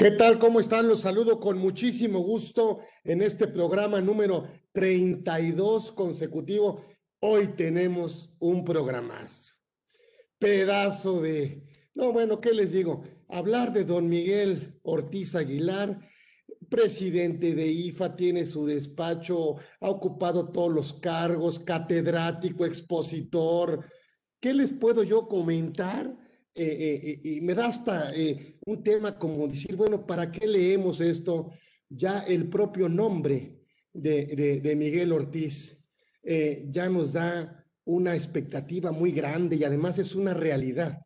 ¿Qué tal? ¿Cómo están? Los saludo con muchísimo gusto en este programa número 32 consecutivo. Hoy tenemos un programazo. Pedazo de... No, bueno, ¿qué les digo? Hablar de don Miguel Ortiz Aguilar, presidente de IFA, tiene su despacho, ha ocupado todos los cargos, catedrático, expositor. ¿Qué les puedo yo comentar? Eh, eh, y me da hasta eh, un tema como decir, bueno, ¿para qué leemos esto? Ya el propio nombre de, de, Miguel Ortiz ya nos da una expectativa muy grande y además es una realidad.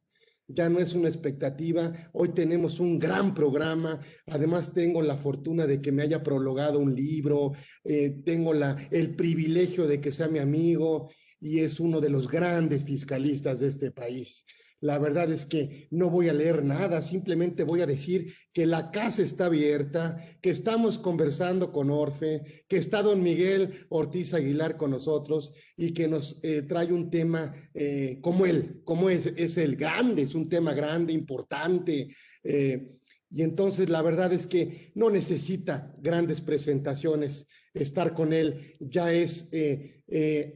Ya no es una expectativa. Hoy tenemos un gran programa. Además, tengo la fortuna de que me haya prologado un libro. tengo la, el privilegio de que sea mi amigo y es uno de los grandes fiscalistas de este país. La verdad es que no voy a leer nada, simplemente voy a decir que la casa está abierta, que estamos conversando con Orfe, que está don Miguel Ortiz Aguilar con nosotros y que nos eh, trae un tema eh, como él, como es, es el grande, es un tema grande, importante. Eh, y entonces la verdad es que no necesita grandes presentaciones estar con él, ya es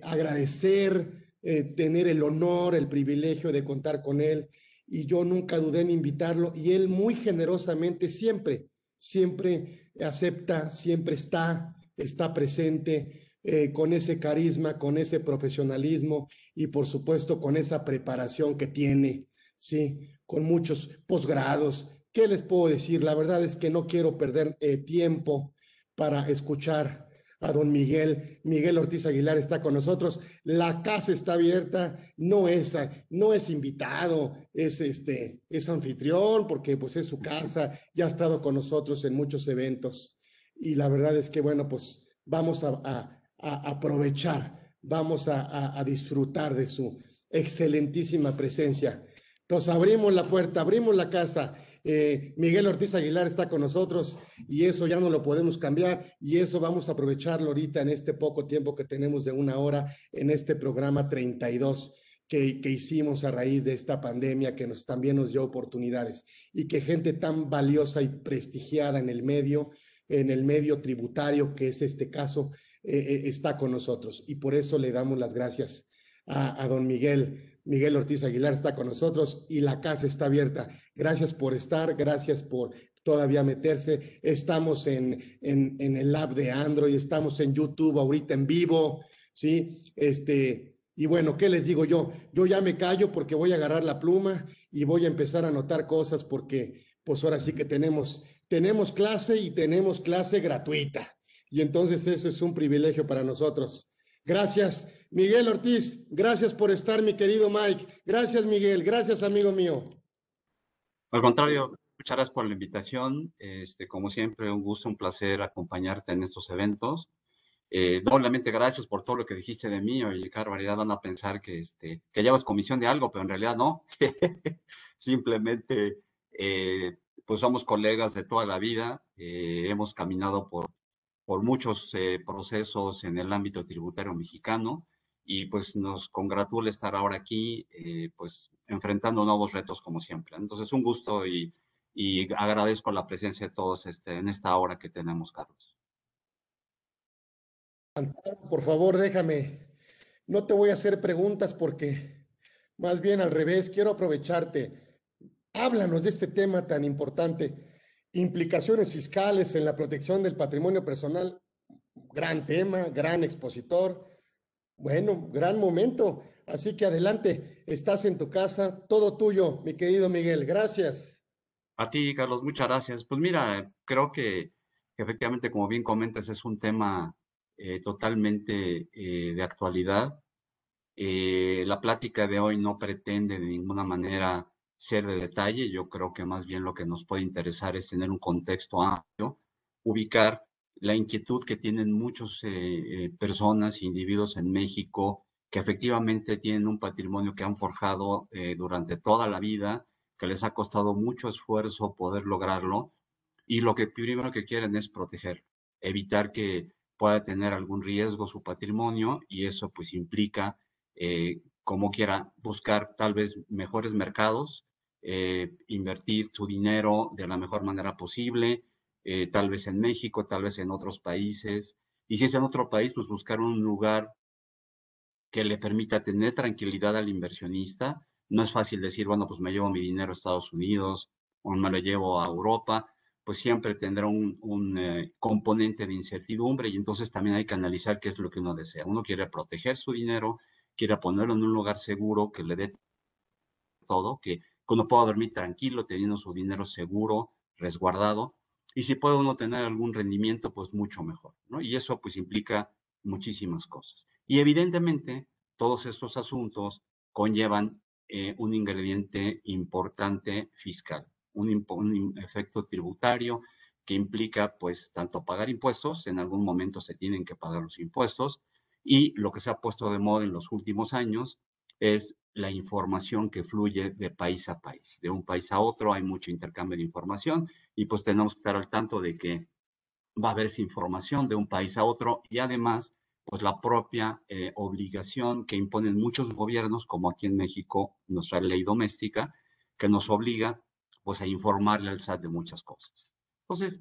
agradecer eh, tener el honor, el privilegio de contar con él. Y yo nunca dudé en invitarlo y él muy generosamente siempre, siempre acepta, siempre está, está presente eh, con ese carisma, con ese profesionalismo y por supuesto con esa preparación que tiene, ¿sí? Con muchos posgrados. ¿Qué les puedo decir? La verdad es que no quiero perder eh, tiempo para escuchar a don Miguel. Miguel Ortiz Aguilar está con nosotros. La casa está abierta, no es, no es invitado, es, este, es anfitrión porque pues es su casa, ya ha estado con nosotros en muchos eventos. Y la verdad es que, bueno, pues vamos a, aprovechar, vamos a disfrutar de su excelentísima presencia. Entonces abrimos la puerta, abrimos la casa eh, Miguel Ortiz Aguilar está con nosotros y eso ya no lo podemos cambiar y eso vamos a aprovecharlo ahorita en este poco tiempo que tenemos de una hora en este programa 32 que, que hicimos a raíz de esta pandemia que nos, también nos dio oportunidades y que gente tan valiosa y prestigiada en el medio, en el medio tributario, que es este caso, eh, eh, está con nosotros. Y por eso le damos las gracias a, a don Miguel Miguel Ortiz Aguilar está con nosotros y la casa está abierta. Gracias por estar, gracias por todavía meterse. Estamos en, en, en el app de Android, estamos en YouTube ahorita en vivo, ¿sí? Este, y bueno, ¿qué les digo yo? Yo ya me callo porque voy a agarrar la pluma y voy a empezar a anotar cosas porque pues ahora sí que tenemos, tenemos clase y tenemos clase gratuita. Y entonces eso es un privilegio para nosotros. Gracias. Miguel Ortiz, gracias por estar, mi querido Mike. Gracias, Miguel. Gracias, amigo mío. Al contrario, muchas gracias por la invitación. Este, como siempre, un gusto, un placer acompañarte en estos eventos. Eh, doblemente gracias por todo lo que dijiste de mí. Oye, qué barbaridad, van a pensar que, este, que llevas comisión de algo, pero en realidad no. Simplemente, eh, pues somos colegas de toda la vida. Eh, hemos caminado por, por muchos eh, procesos en el ámbito tributario mexicano y pues nos congratula estar ahora aquí, eh, pues enfrentando nuevos retos como siempre. Entonces, un gusto y, y agradezco la presencia de todos este, en esta hora que tenemos, Carlos. Por favor, déjame. No te voy a hacer preguntas porque más bien al revés, quiero aprovecharte. Háblanos de este tema tan importante, implicaciones fiscales en la protección del patrimonio personal. Gran tema, gran expositor bueno, gran momento. Así que adelante, estás en tu casa, todo tuyo, mi querido Miguel. Gracias. A ti, Carlos, muchas gracias. Pues mira, creo que efectivamente, como bien comentas, es un tema eh, totalmente eh, de actualidad. Eh, la plática de hoy no pretende de ninguna manera ser de detalle. Yo creo que más bien lo que nos puede interesar es tener un contexto amplio, ubicar la inquietud que tienen muchas eh, eh, personas, individuos en México, que efectivamente tienen un patrimonio que han forjado eh, durante toda la vida, que les ha costado mucho esfuerzo poder lograrlo, y lo que primero que quieren es proteger, evitar que pueda tener algún riesgo su patrimonio, y eso pues implica, como quiera, buscar tal vez mejores mercados, eh, invertir su dinero de la mejor manera posible, eh, tal vez en México, tal vez en otros países. Y si es en otro país, pues buscar un lugar que le permita tener tranquilidad al inversionista. No es fácil decir, bueno, pues me llevo mi dinero a Estados Unidos o me lo llevo a Europa, pues siempre tendrá un, eh, componente de incertidumbre y entonces también hay que analizar qué es lo que uno desea. Uno quiere proteger su dinero, quiere ponerlo en un lugar seguro que le dé todo, que uno pueda dormir tranquilo teniendo su dinero seguro, resguardado, y si puede uno tener algún rendimiento, pues mucho mejor, ¿no? Y eso pues implica muchísimas cosas. Y evidentemente todos estos asuntos conllevan eh, un ingrediente importante fiscal, un, un efecto tributario que implica pues tanto pagar impuestos, en algún momento se tienen que pagar los impuestos, y lo que se ha puesto de moda en los últimos años es la información que fluye de país a país. De un país a otro hay mucho intercambio de información y pues tenemos que estar al tanto de que va a haber esa información de un país a otro y además pues la propia eh, obligación que imponen muchos gobiernos, como aquí en México, nuestra ley doméstica, que nos obliga pues a informarle al SAT de muchas cosas. Entonces,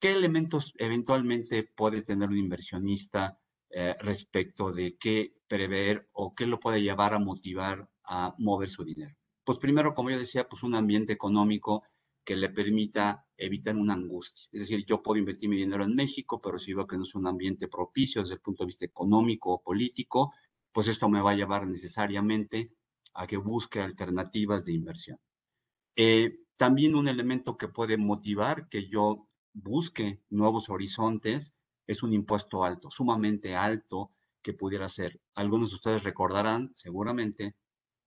¿qué elementos eventualmente puede tener un inversionista eh, respecto de qué prever o qué lo puede llevar a motivar a mover su dinero. Pues primero, como yo decía, pues un ambiente económico que le permita evitar una angustia. Es decir, yo puedo invertir mi dinero en México, pero si veo que no es un ambiente propicio desde el punto de vista económico o político, pues esto me va a llevar necesariamente a que busque alternativas de inversión. Eh, también un elemento que puede motivar que yo busque nuevos horizontes es un impuesto alto, sumamente alto que pudiera ser. Algunos de ustedes recordarán seguramente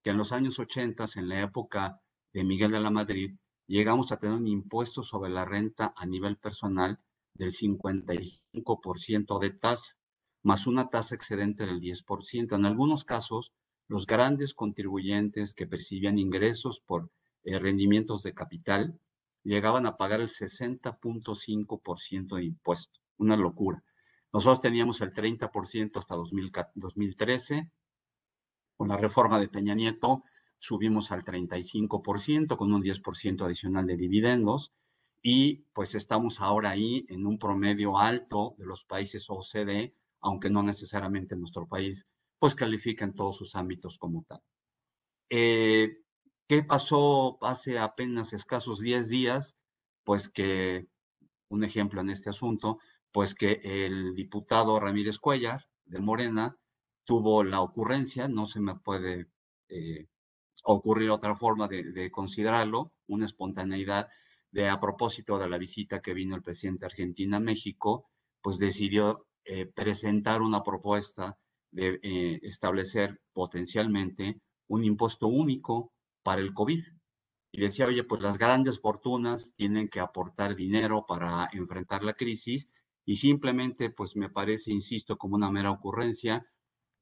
que en los años 80, en la época de Miguel de la Madrid, llegamos a tener un impuesto sobre la renta a nivel personal del 55% de tasa, más una tasa excedente del 10%. En algunos casos, los grandes contribuyentes que percibían ingresos por eh, rendimientos de capital llegaban a pagar el 60.5% de impuesto una locura. Nosotros teníamos el 30% hasta 2013. Con la reforma de Peña Nieto subimos al 35% con un 10% adicional de dividendos y pues estamos ahora ahí en un promedio alto de los países OCDE, aunque no necesariamente nuestro país pues califica en todos sus ámbitos como tal. Eh, ¿Qué pasó hace apenas escasos 10 días? Pues que un ejemplo en este asunto, pues que el diputado Ramírez Cuellar de Morena tuvo la ocurrencia, no se me puede eh, ocurrir otra forma de, considerarlo, una espontaneidad de a propósito de la visita que vino el presidente Argentina a México, pues decidió eh, presentar una propuesta de eh, establecer potencialmente un impuesto único para el COVID. Y decía, oye, pues las grandes fortunas tienen que aportar dinero para enfrentar la crisis y simplemente, pues me parece, insisto, como una mera ocurrencia,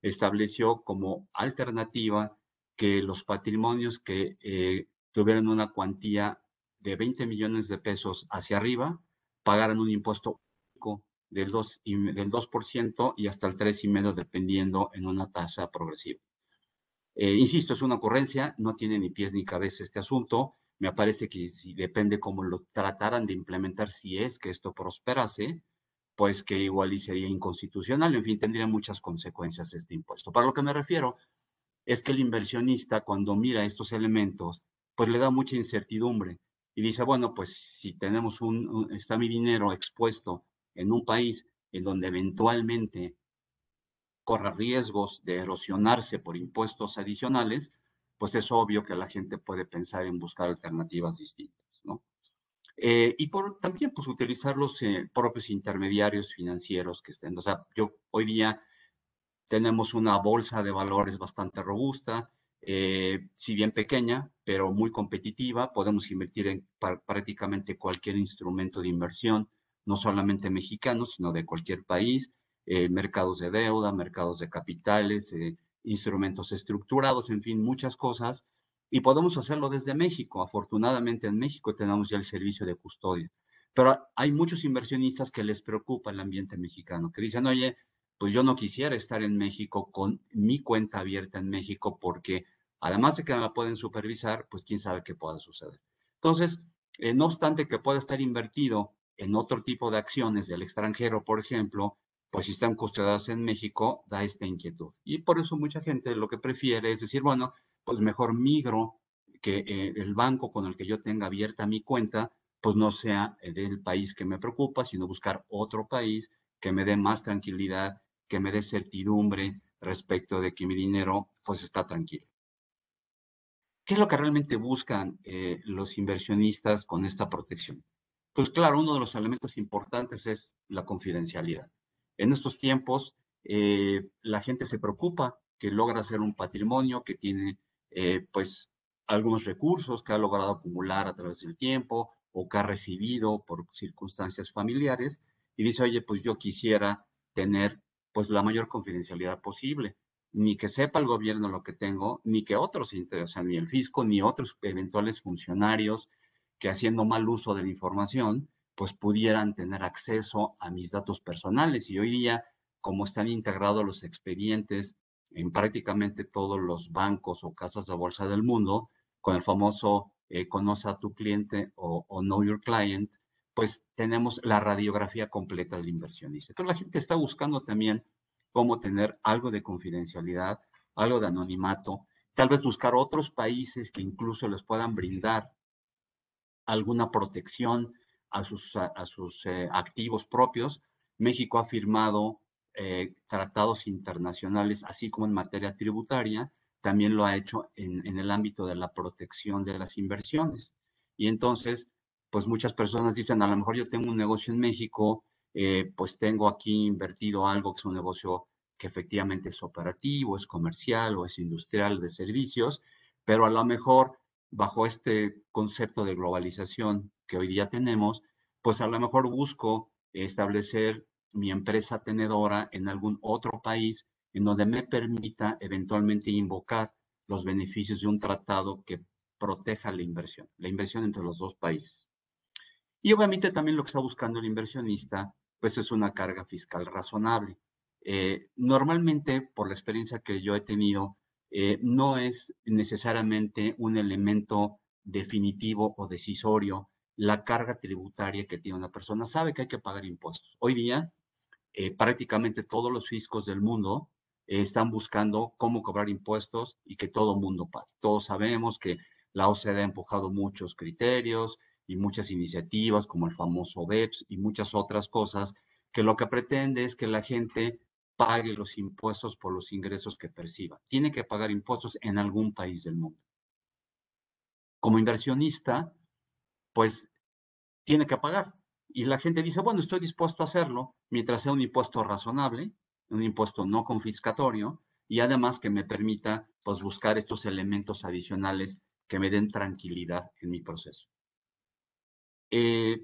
estableció como alternativa que los patrimonios que eh, tuvieran una cuantía de 20 millones de pesos hacia arriba pagaran un impuesto del 2%, y, del 2 y hasta el 3,5% dependiendo en una tasa progresiva. Eh, insisto, es una ocurrencia, no tiene ni pies ni cabeza este asunto. Me parece que si depende cómo lo trataran de implementar, si es que esto prosperase, pues que igual y sería inconstitucional. En fin, tendría muchas consecuencias este impuesto. Para lo que me refiero es que el inversionista cuando mira estos elementos, pues le da mucha incertidumbre y dice, bueno, pues si tenemos un está mi dinero expuesto en un país en donde eventualmente corra riesgos de erosionarse por impuestos adicionales, pues es obvio que la gente puede pensar en buscar alternativas distintas, ¿no? Eh, y por, también pues utilizar los eh, propios intermediarios financieros que estén. O sea, yo hoy día tenemos una bolsa de valores bastante robusta, eh, si bien pequeña, pero muy competitiva. Podemos invertir en prácticamente cualquier instrumento de inversión, no solamente mexicano, sino de cualquier país. Eh, mercados de deuda, mercados de capitales, eh, instrumentos estructurados, en fin, muchas cosas. Y podemos hacerlo desde México. Afortunadamente en México tenemos ya el servicio de custodia. Pero hay muchos inversionistas que les preocupa el ambiente mexicano, que dicen, oye, pues yo no quisiera estar en México con mi cuenta abierta en México porque además de que la pueden supervisar, pues quién sabe qué pueda suceder. Entonces, eh, no obstante que pueda estar invertido en otro tipo de acciones del extranjero, por ejemplo, pues si están custodiadas en México, da esta inquietud. Y por eso mucha gente lo que prefiere es decir, bueno, pues mejor migro que eh, el banco con el que yo tenga abierta mi cuenta, pues no sea del país que me preocupa, sino buscar otro país que me dé más tranquilidad, que me certidumbre respecto de que mi dinero pues está tranquilo. ¿Qué es lo que realmente buscan eh, los inversionistas con esta protección? Pues claro, uno de los elementos importantes es la confidencialidad. En estos tiempos, eh, la gente se preocupa que logra hacer un patrimonio, que tiene eh, pues algunos recursos que ha logrado acumular a través del tiempo o que ha recibido por circunstancias familiares y dice, oye, pues yo quisiera tener pues la mayor confidencialidad posible, ni que sepa el gobierno lo que tengo, ni que otros, o sea, ni el fisco, ni otros eventuales funcionarios que haciendo mal uso de la información, pues pudieran tener acceso a mis datos personales. Y hoy día, como están integrados los expedientes en prácticamente todos los bancos o casas de bolsa del mundo, con el famoso eh, conoce a tu cliente o, know your client, pues tenemos la radiografía completa del inversionista. Entonces la gente está buscando también cómo tener algo de confidencialidad, algo de anonimato, tal vez buscar otros países que incluso les puedan brindar alguna protección a sus, a, sus eh, activos propios. México ha firmado eh, tratados internacionales, así como en materia tributaria, también lo ha hecho en, el ámbito de la protección de las inversiones. Y entonces, pues muchas personas dicen, a lo mejor yo tengo un negocio en México, eh, pues tengo aquí invertido algo que es un negocio que efectivamente es operativo, es comercial o es industrial de servicios, pero a lo mejor bajo este concepto de globalización que hoy día tenemos, pues a lo mejor busco establecer mi empresa tenedora en algún otro país en donde me permita eventualmente invocar los beneficios de un tratado que proteja la inversión, la inversión entre los dos países. Y obviamente también lo que está buscando el inversionista, pues es una carga fiscal razonable. Eh, normalmente, por la experiencia que yo he tenido, eh, no es necesariamente un elemento definitivo o decisorio la carga tributaria que tiene una persona. Sabe que hay que pagar impuestos. Hoy día, eh, prácticamente todos los fiscos del mundo están buscando cómo cobrar impuestos y que todo mundo pague. Todos sabemos que la OCDE ha empujado muchos criterios y muchas iniciativas como el famoso BEPS y muchas otras cosas que lo que pretende es que la gente pague los impuestos por los ingresos que perciba. Tiene que pagar impuestos en algún país del mundo. Como inversionista, pues tiene que pagar. Y la gente dice, bueno, estoy dispuesto a hacerlo mientras sea un impuesto razonable, un impuesto no confiscatorio y además que me permita pues buscar estos elementos adicionales que me den tranquilidad en mi proceso. Eh,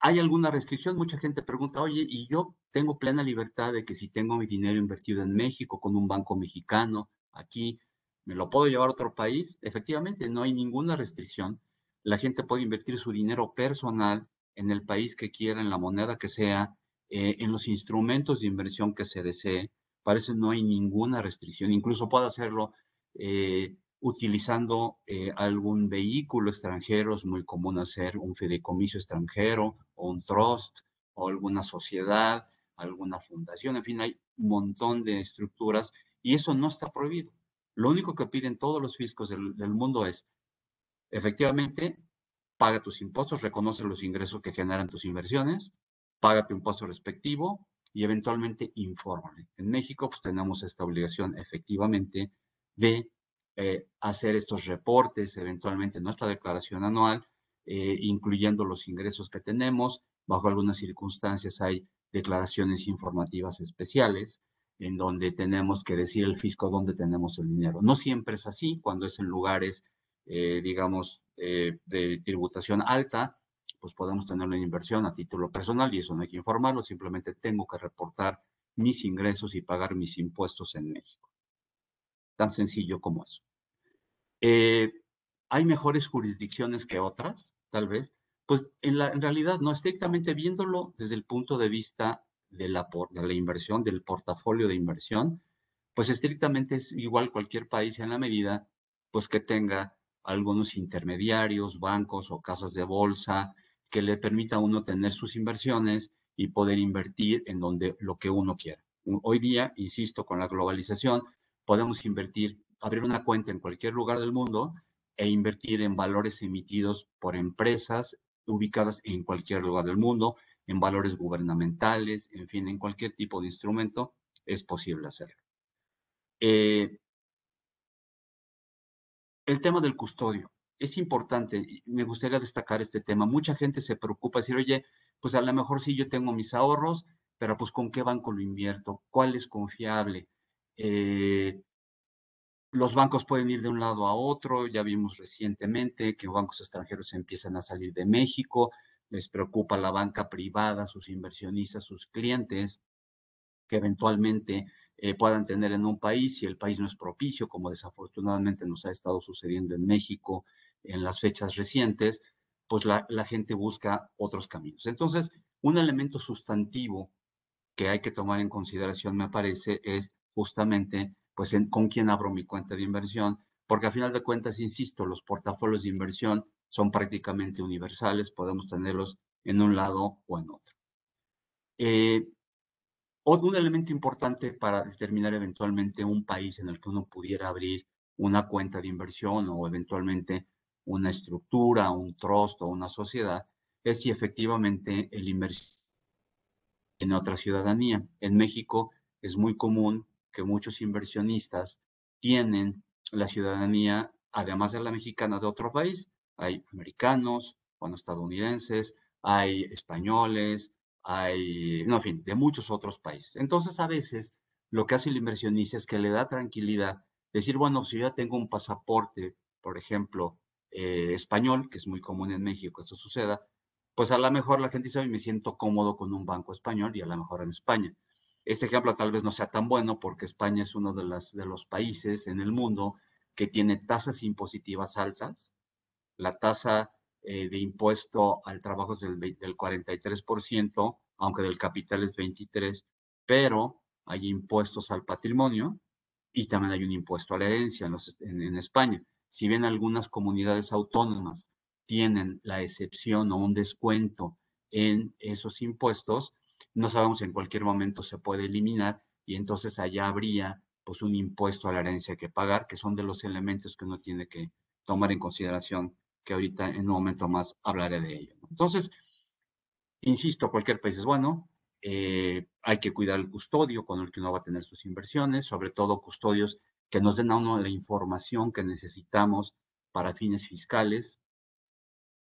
¿Hay alguna restricción? Mucha gente pregunta, oye, y yo tengo plena libertad de que si tengo mi dinero invertido en México con un banco mexicano, aquí, ¿me lo puedo llevar a otro país? Efectivamente, no hay ninguna restricción. La gente puede invertir su dinero personal en el país que quiera, en la moneda que sea, eh, en los instrumentos de inversión que se desee. Parece no hay ninguna restricción. Incluso puede hacerlo eh, utilizando eh, algún vehículo extranjero. Es muy común hacer un fideicomiso extranjero o un trust o alguna sociedad, alguna fundación. En fin, hay un montón de estructuras y eso no está prohibido. Lo único que piden todos los fiscos del, del mundo es, efectivamente, paga tus impuestos, reconoce los ingresos que generan tus inversiones, paga tu impuesto respectivo y eventualmente infórmale. En México, pues tenemos esta obligación efectivamente de eh, hacer estos reportes, eventualmente nuestra declaración anual, eh, incluyendo los ingresos que tenemos. Bajo algunas circunstancias hay declaraciones informativas especiales en donde tenemos que decir el fisco dónde tenemos el dinero. No siempre es así, cuando es en lugares, eh, digamos, de tributación alta, pues podemos tener una inversión a título personal y eso no hay que informarlo, simplemente tengo que reportar mis ingresos y pagar mis impuestos en México. Tan sencillo como eso. Eh, ¿Hay mejores jurisdicciones que otras, tal vez? Pues en, la, realidad, no estrictamente viéndolo desde el punto de vista de la, de la inversión, del portafolio de inversión, pues estrictamente es igual cualquier país en la medida pues que tenga algunos intermediarios, bancos o casas de bolsa que le permita a uno tener sus inversiones y poder invertir en donde lo que uno quiera. Hoy día, insisto, con la globalización, podemos invertir, abrir una cuenta en cualquier lugar del mundo e invertir en valores emitidos por empresas ubicadas en cualquier lugar del mundo, en valores gubernamentales, en fin, en cualquier tipo de instrumento, es posible hacerlo. Eh, el tema del custodio es importante. Me gustaría destacar este tema. Mucha gente se preocupa, decir, oye, pues a lo mejor sí yo tengo mis ahorros, pero pues con qué banco lo invierto, cuál es confiable. Eh, los bancos pueden ir de un lado a otro, ya vimos recientemente que bancos extranjeros empiezan a salir de México, les preocupa la banca privada, sus inversionistas, sus clientes, que eventualmente eh, puedan tener en un país si el país no es propicio, como desafortunadamente nos ha estado sucediendo en México en las fechas recientes, pues la, gente busca otros caminos. Entonces, un elemento sustantivo que hay que tomar en consideración, me parece, es justamente, pues, con quién abro mi cuenta de inversión, porque a final de cuentas, insisto, los portafolios de inversión son prácticamente universales, podemos tenerlos en un lado o en otro. Eh, un elemento importante para determinar eventualmente un país en el que uno pudiera abrir una cuenta de inversión o eventualmente una estructura, un trust o una sociedad, es si efectivamente el inversión tiene otra ciudadanía. En México es muy común que muchos inversionistas tienen la ciudadanía, además de la mexicana, de otro país. Hay americanos, bueno, estadounidenses, hay españoles, hay, no, en fin, de muchos otros países. Entonces, a veces, lo que hace el inversionista es que le da tranquilidad decir, bueno, si yo ya tengo un pasaporte, por ejemplo, eh, español, que es muy común en México que esto suceda, pues a lo mejor la gente dice, me siento cómodo con un banco español y a lo mejor en España. Este ejemplo tal vez no sea tan bueno porque España es uno de, las, de los países en el mundo que tiene tasas impositivas altas. La tasa eh, de impuesto al trabajo es del, del 43%, aunque del capital es 23%, pero hay impuestos al patrimonio y también hay un impuesto a la herencia en, en España. Si bien algunas comunidades autónomas tienen la excepción o un descuento en esos impuestos, no sabemos en cualquier momento se puede eliminar y entonces allá habría pues un impuesto a la herencia que pagar, que son de los elementos que uno tiene que tomar en consideración que ahorita en un momento más hablaré de ello. Entonces, insisto, cualquier país es bueno, eh, hay que cuidar el custodio con el que uno va a tener sus inversiones, sobre todo custodios que nos den a uno la información que necesitamos para fines fiscales,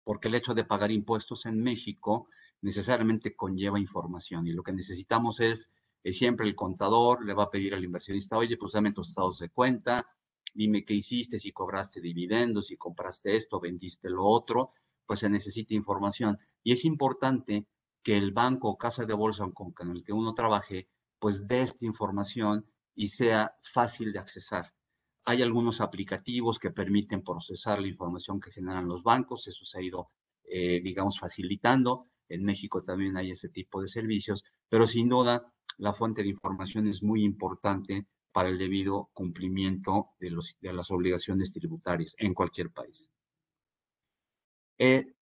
porque el hecho de pagar impuestos en México necesariamente conlleva información y lo que necesitamos es, es siempre el contador le va a pedir al inversionista, oye, pues dame tus estados de cuenta, dime qué hiciste, si cobraste dividendos, si compraste esto, vendiste lo otro, pues se necesita información. Y es importante que el banco o casa de bolsa con, el que uno trabaje, pues dé esta información y sea fácil de accesar. Hay algunos aplicativos que permiten procesar la información que generan los bancos, eso se ha ido, eh, digamos, facilitando. En México también hay ese tipo de servicios, pero sin duda la fuente de información es muy importante para el debido cumplimiento de, los, de las obligaciones tributarias en cualquier país. Eh,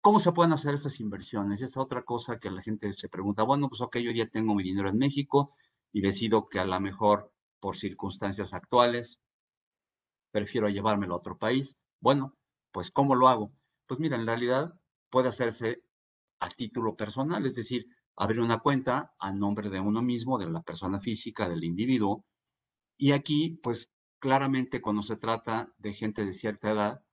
¿Cómo se pueden hacer estas inversiones? Es otra cosa que la gente se pregunta, bueno, pues ok, yo ya tengo mi dinero en México y decido que a lo mejor por circunstancias actuales prefiero llevármelo a otro país. Bueno, pues ¿cómo lo hago? Pues mira, en realidad puede hacerse a título personal, es decir, abrir una cuenta a nombre de uno mismo, de la persona física, del individuo, y aquí, pues claramente cuando se trata de gente de cierta edad,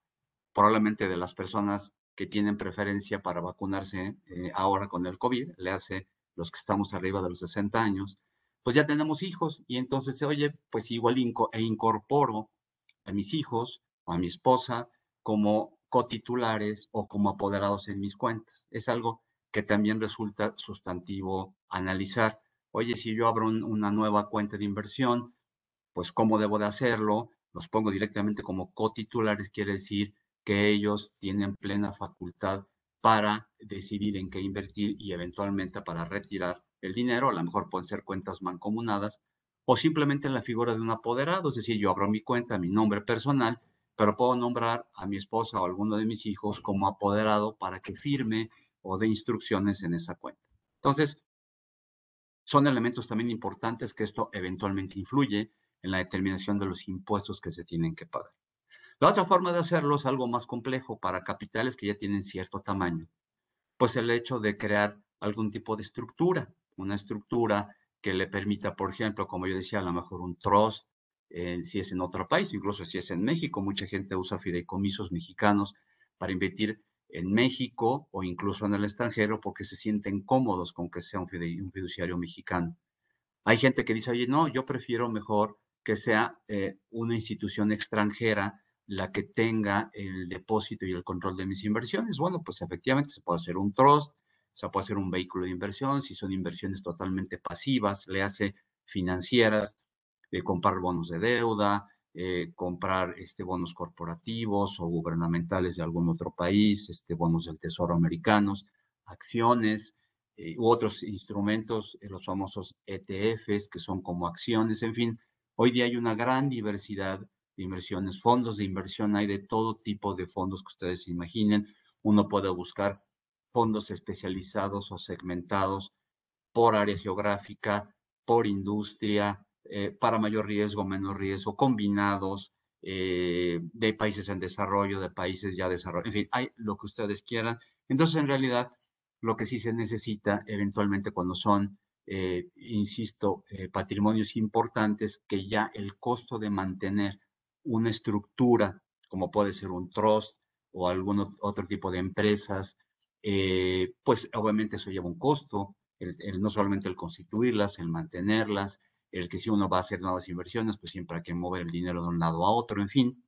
probablemente de las personas que tienen preferencia para vacunarse eh, ahora con el COVID, le hace los que estamos arriba de los 60 años, pues ya tenemos hijos. Y entonces se oye, pues igual e incorporo a mis hijos o a mi esposa como cotitulares o como apoderados en mis cuentas. Es algo que también resulta sustantivo analizar. Oye, si yo abro una nueva cuenta de inversión, pues cómo debo de hacerlo, los pongo directamente como cotitulares, quiere decir que ellos tienen plena facultad para decidir en qué invertir y eventualmente para retirar el dinero, a lo mejor pueden ser cuentas mancomunadas o simplemente en la figura de un apoderado, es decir, yo abro mi cuenta, mi nombre personal pero puedo nombrar a mi esposa o alguno de mis hijos como apoderado para que firme o dé instrucciones en esa cuenta. Entonces, son elementos también importantes que esto eventualmente influye en la determinación de los impuestos que se tienen que pagar. La otra forma de hacerlo es algo más complejo para capitales que ya tienen cierto tamaño, pues el hecho de crear algún tipo de estructura, una estructura que le permita, por ejemplo, como yo decía, a lo mejor un trust, si es en otro país, incluso si es en México, mucha gente usa fideicomisos mexicanos para invertir en México o incluso en el extranjero porque se sienten cómodos con que sea un, fiduciario mexicano. Hay gente que dice, oye, no, yo prefiero mejor que sea eh, una institución extranjera la que tenga el depósito y el control de mis inversiones. Bueno, pues efectivamente se puede hacer un trust, se puede hacer un vehículo de inversión, si son inversiones totalmente pasivas, le hace financieras, de comprar bonos de deuda, eh, comprar este, bonos corporativos o gubernamentales de algún otro país, este, bonos del Tesoro americanos, acciones eh, u otros instrumentos, eh, los famosos ETFs, que son como acciones, en fin. Hoy día hay una gran diversidad de inversiones, fondos de inversión, hay de todo tipo de fondos que ustedes imaginen. Uno puede buscar fondos especializados o segmentados por área geográfica, por industria, eh, para mayor riesgo, menos riesgo, combinados, eh, de países en desarrollo, de países ya desarrollados, en fin, hay lo que ustedes quieran. Entonces, en realidad, lo que sí se necesita eventualmente cuando son, eh, insisto, patrimonios importantes, que ya el costo de mantener una estructura, como puede ser un trust o algún otro tipo de empresas, pues obviamente eso lleva un costo, no solamente el constituirlas, el mantenerlas, el que si uno va a hacer nuevas inversiones, pues siempre hay que mover el dinero de un lado a otro, en fin.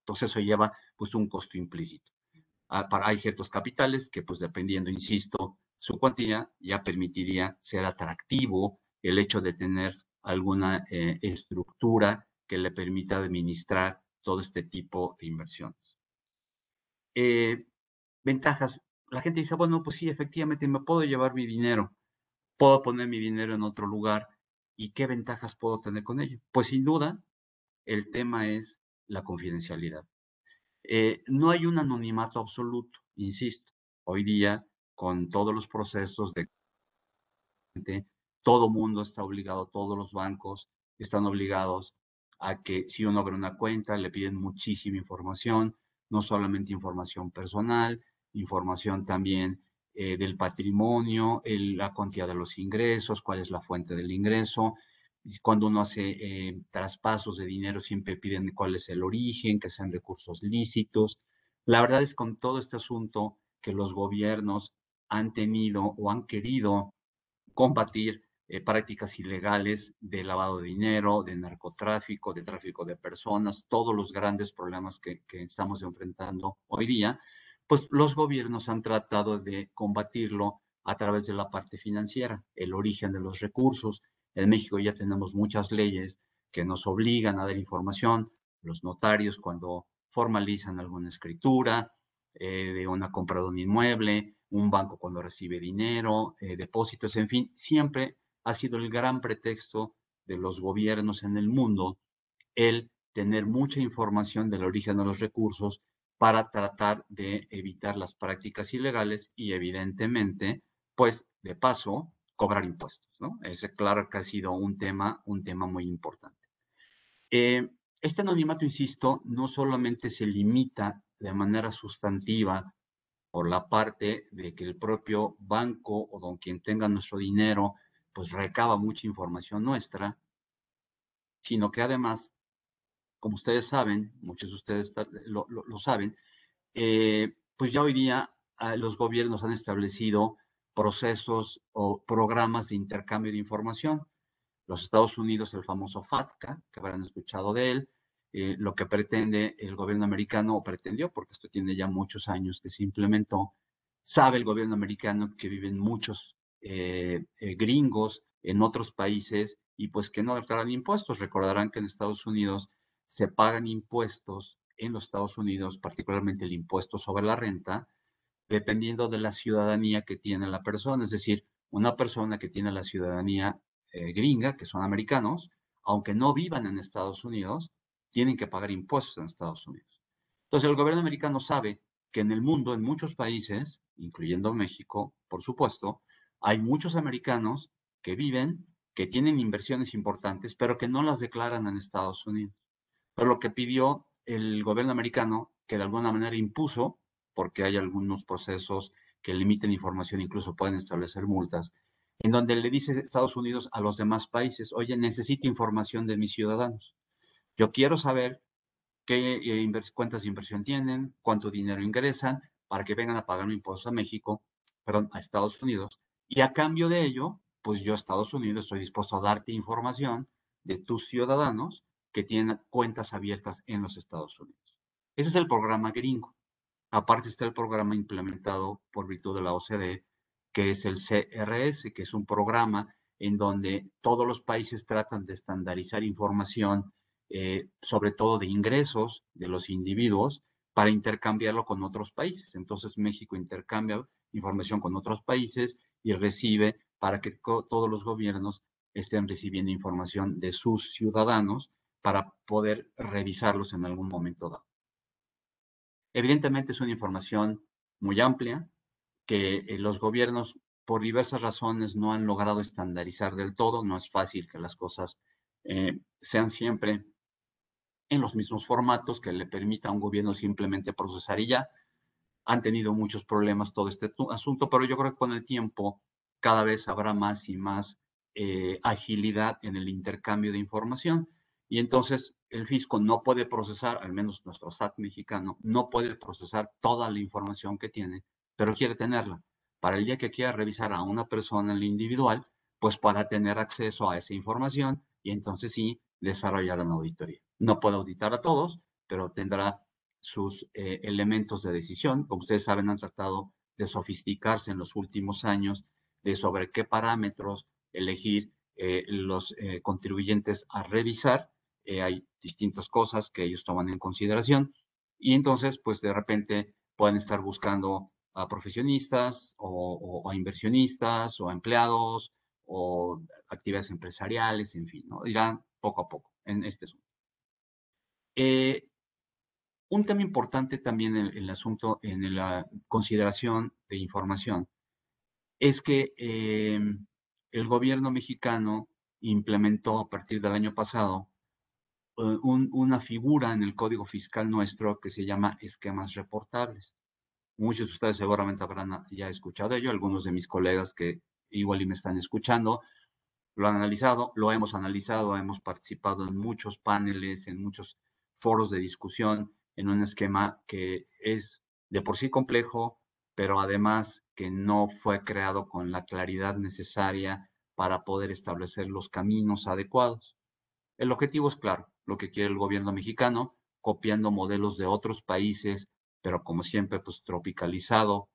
Entonces eso lleva pues un costo implícito. Ah, hay ciertos capitales que pues dependiendo, insisto, su cuantía ya permitiría ser atractivo el hecho de tener alguna eh, estructura que le permita administrar todo este tipo de inversiones. Eh, ventajas. La gente dice, bueno, pues sí, efectivamente me puedo llevar mi dinero, puedo poner mi dinero en otro lugar, ¿Y qué ventajas puedo tener con ello? Pues sin duda, el tema es la confidencialidad. Eh, no hay un anonimato absoluto, insisto. Hoy día, con todos los procesos de... Todo mundo está obligado, todos los bancos están obligados a que si uno abre una cuenta, le piden muchísima información, no solamente información personal, información también eh, del patrimonio, la cantidad de los ingresos, cuál es la fuente del ingreso. Cuando uno hace eh, traspasos de dinero, siempre piden cuál es el origen, que sean recursos lícitos. La verdad es con todo este asunto que los gobiernos han tenido o han querido combatir eh, prácticas ilegales de lavado de dinero, de narcotráfico, de tráfico de personas, todos los grandes problemas que, que estamos enfrentando hoy día, pues los gobiernos han tratado de combatirlo a través de la parte financiera, el origen de los recursos. En México ya tenemos muchas leyes que nos obligan a dar información, los notarios cuando formalizan alguna escritura eh, de una compra de un inmueble, un banco cuando recibe dinero, eh, depósitos, en fin, siempre ha sido el gran pretexto de los gobiernos en el mundo el tener mucha información del origen de los recursos para tratar de evitar las prácticas ilegales y evidentemente, pues de paso, cobrar impuestos, ¿no? Ese claro que ha sido un tema, un tema muy importante. Eh, este anonimato, insisto, no solamente se limita de manera sustantiva por la parte de que el propio banco o don quien tenga nuestro dinero, pues recaba mucha información nuestra, sino que además como ustedes saben, muchos de ustedes lo, saben, eh, pues ya hoy día ah, los gobiernos han establecido procesos o programas de intercambio de información. Los Estados Unidos, el famoso FATCA, que habrán escuchado de él, eh, lo que pretende el gobierno americano, o pretendió, porque esto tiene ya muchos años que se implementó, sabe el gobierno americano que viven muchos eh, gringos en otros países y pues que no declaran impuestos. Recordarán que en Estados Unidos se pagan impuestos en los Estados Unidos, particularmente el impuesto sobre la renta, dependiendo de la ciudadanía que tiene la persona. Es decir, una persona que tiene la ciudadanía eh, gringa, que son americanos, aunque no vivan en Estados Unidos, tienen que pagar impuestos en Estados Unidos. Entonces el gobierno americano sabe que en el mundo, en muchos países, incluyendo México, por supuesto, hay muchos americanos que viven, que tienen inversiones importantes, pero que no las declaran en Estados Unidos. Pero lo que pidió el gobierno americano, que de alguna manera impuso, porque hay algunos procesos que limiten información, incluso pueden establecer multas, en donde le dice Estados Unidos a los demás países, oye, necesito información de mis ciudadanos. Yo quiero saber qué eh, cuentas de inversión tienen, cuánto dinero ingresan, para que vengan a pagar mi impuesto a México, perdón, a Estados Unidos. Y a cambio de ello, pues yo, Estados Unidos, estoy dispuesto a darte información de tus ciudadanos que tienen cuentas abiertas en los Estados Unidos. Ese es el programa gringo. Aparte está el programa implementado por virtud de la OCDE, que es el CRS, que es un programa en donde todos los países tratan de estandarizar información eh, sobre todo de ingresos de los individuos, para intercambiarlo con otros países. Entonces México intercambia información con otros países y recibe para que todos los gobiernos estén recibiendo información de sus ciudadanos para poder revisarlos en algún momento dado. Evidentemente es una información muy amplia que eh, los gobiernos por diversas razones no han logrado estandarizar del todo. No es fácil que las cosas eh, sean siempre en los mismos formatos que le permita a un gobierno simplemente procesar y ya. Han tenido muchos problemas todo este asunto, pero yo creo que con el tiempo cada vez habrá más y más eh, agilidad en el intercambio de información. Y entonces el fisco no puede procesar, al menos nuestro SAT mexicano, no puede procesar toda la información que tiene, pero quiere tenerla. Para el día que quiera revisar a una persona en individual, pues para tener acceso a esa información y entonces sí desarrollar una auditoría. No puede auditar a todos, pero tendrá sus eh, elementos de decisión. Como ustedes saben, han tratado de sofisticarse en los últimos años de sobre qué parámetros elegir eh, los eh, contribuyentes a revisar. Hay distintas cosas que ellos toman en consideración y entonces, pues de repente pueden estar buscando a profesionistas o, a inversionistas o empleados o actividades empresariales, en fin, ¿no? Irán poco a poco en este asunto. Eh, un tema importante también en el asunto, en la consideración de información, es que eh, el gobierno mexicano implementó a partir del año pasado eh, una figura en el código fiscal nuestro que se llama esquemas reportables. Muchos de ustedes seguramente habrán ya escuchado ello, algunos de mis colegas que igual y me están escuchando, lo han analizado, lo hemos analizado, hemos participado en muchos paneles, en muchos foros de discusión, en un esquema que es de por sí complejo, pero además que no fue creado con la claridad necesaria para poder establecer los caminos adecuados. El objetivo es claro, lo que quiere el gobierno mexicano, copiando modelos de otros países, pero como siempre, pues tropicalizado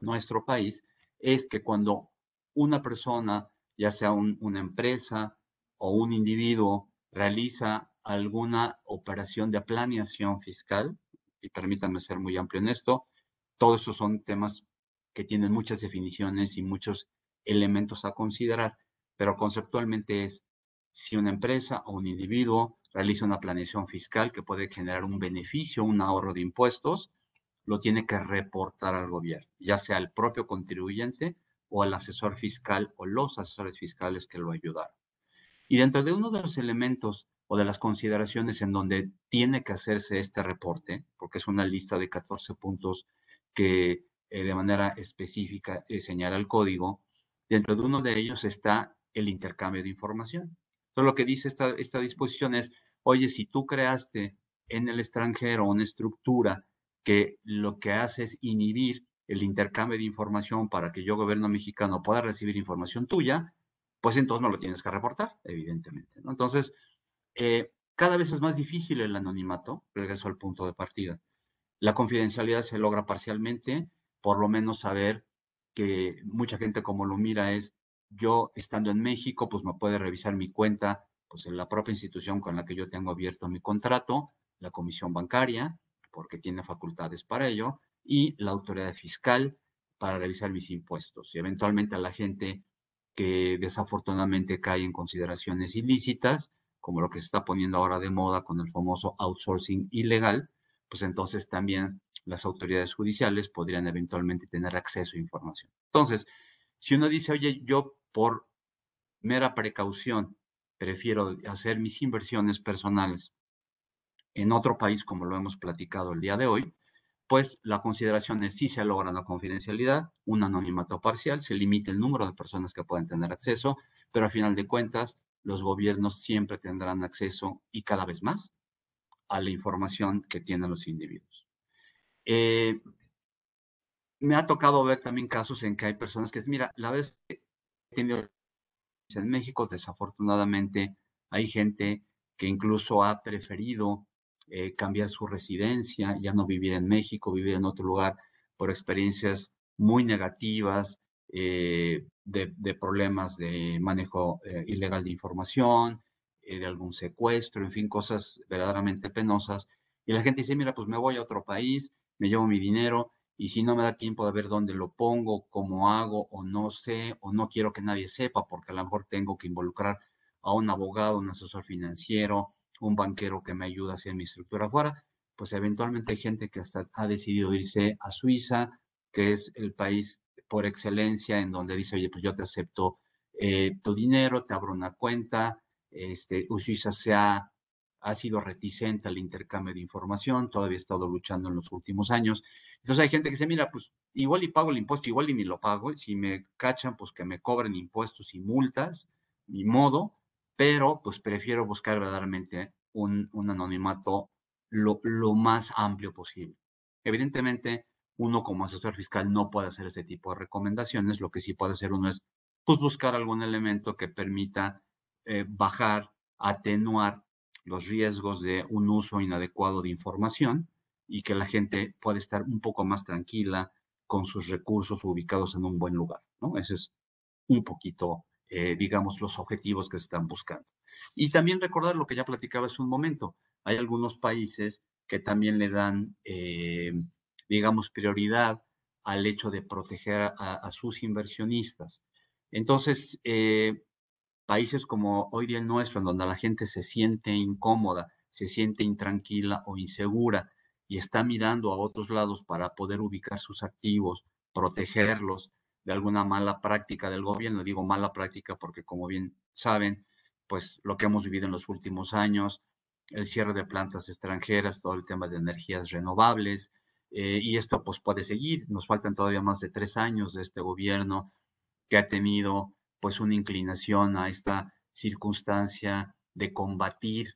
nuestro país, es que cuando una persona ya sea una empresa o un individuo realiza alguna operación de planeación fiscal, y permítanme ser muy amplio en esto, todos esos son temas que tienen muchas definiciones y muchos elementos a considerar, pero conceptualmente es si una empresa o un individuo realiza una planeación fiscal que puede generar un beneficio, un ahorro de impuestos, lo tiene que reportar al gobierno, ya sea el propio contribuyente o al asesor fiscal o los asesores fiscales que lo ayudaron. Y dentro de uno de los elementos o de las consideraciones en donde tiene que hacerse este reporte, porque es una lista de 14 puntos que eh, de manera específica eh, señala el código, dentro de uno de ellos está el intercambio de información. Entonces, lo que dice esta, disposición es, oye, si tú creaste en el extranjero una estructura que lo que hace es inhibir el intercambio de información para que yo, gobierno mexicano, pueda recibir información tuya, pues entonces no lo tienes que reportar, evidentemente. Entonces, eh, cada vez es más difícil el anonimato, regreso al punto de partida. La confidencialidad se logra parcialmente, por lo menos saber que mucha gente como lo mira es, yo estando en México, pues me puede revisar mi cuenta, pues en la propia institución con la que yo tengo abierto mi contrato, la comisión bancaria, porque tiene facultades para ello, y la autoridad fiscal para revisar mis impuestos. Y eventualmente a la gente que desafortunadamente cae en consideraciones ilícitas, como lo que se está poniendo ahora de moda con el famoso outsourcing ilegal, pues entonces también las autoridades judiciales podrían eventualmente tener acceso a información. Entonces, si uno dice, oye, yo por mera precaución prefiero hacer mis inversiones personales en otro país, como lo hemos platicado el día de hoy, pues la consideración es si se logra la confidencialidad, un anonimato parcial, se limita el número de personas que pueden tener acceso, pero a final de cuentas, los gobiernos siempre tendrán acceso y cada vez más a la información que tienen los individuos. Eh, me ha tocado ver también casos en que hay personas que, mira, la vez que he tenido en México, desafortunadamente, hay gente que incluso ha preferido eh, cambiar su residencia, ya no vivir en México, vivir en otro lugar por experiencias muy negativas, eh, de, problemas de manejo eh, ilegal de información, eh, de algún secuestro, en fin, cosas verdaderamente penosas. Y la gente dice, mira, pues me voy a otro país, me llevo mi dinero y si no me da tiempo de ver dónde lo pongo, cómo hago, o no sé, o no quiero que nadie sepa, porque a lo mejor tengo que involucrar a un abogado, un asesor financiero, un banquero que me ayuda a hacer mi estructura afuera, pues eventualmente hay gente que hasta ha decidido irse a Suiza, que es el país por excelencia en donde dice, oye, pues yo te acepto eh, tu dinero, te abro una cuenta, este, Suiza se ha, ha sido reticente al intercambio de información, todavía ha estado luchando en los últimos años. Entonces hay gente que dice, mira, pues igual y pago el impuesto, igual y ni lo pago, si me cachan, pues que me cobren impuestos y multas, ni modo, pero pues prefiero buscar verdaderamente un, anonimato lo, lo más amplio posible. Evidentemente, uno como asesor fiscal no puede hacer ese tipo de recomendaciones. Lo que sí puede hacer uno es pues, buscar algún elemento que permita eh, bajar, atenuar los riesgos de un uso inadecuado de información y que la gente pueda estar un poco más tranquila con sus recursos ubicados en un buen lugar. ¿no? Ese es un poquito, eh, digamos, los objetivos que se están buscando. Y también recordar lo que ya platicaba hace un momento. Hay algunos países que también le dan eh, digamos, prioridad al hecho de proteger a, sus inversionistas. Entonces, eh, países como hoy día el nuestro, en donde la gente se siente incómoda, se siente intranquila o insegura y está mirando a otros lados para poder ubicar sus activos, protegerlos de alguna mala práctica del gobierno. Digo mala práctica porque, como bien saben, pues lo que hemos vivido en los últimos años, el cierre de plantas extranjeras, todo el tema de energías renovables, eh, y esto pues puede seguir. Nos faltan todavía más de tres años de este gobierno que ha tenido pues una inclinación a esta circunstancia de combatir,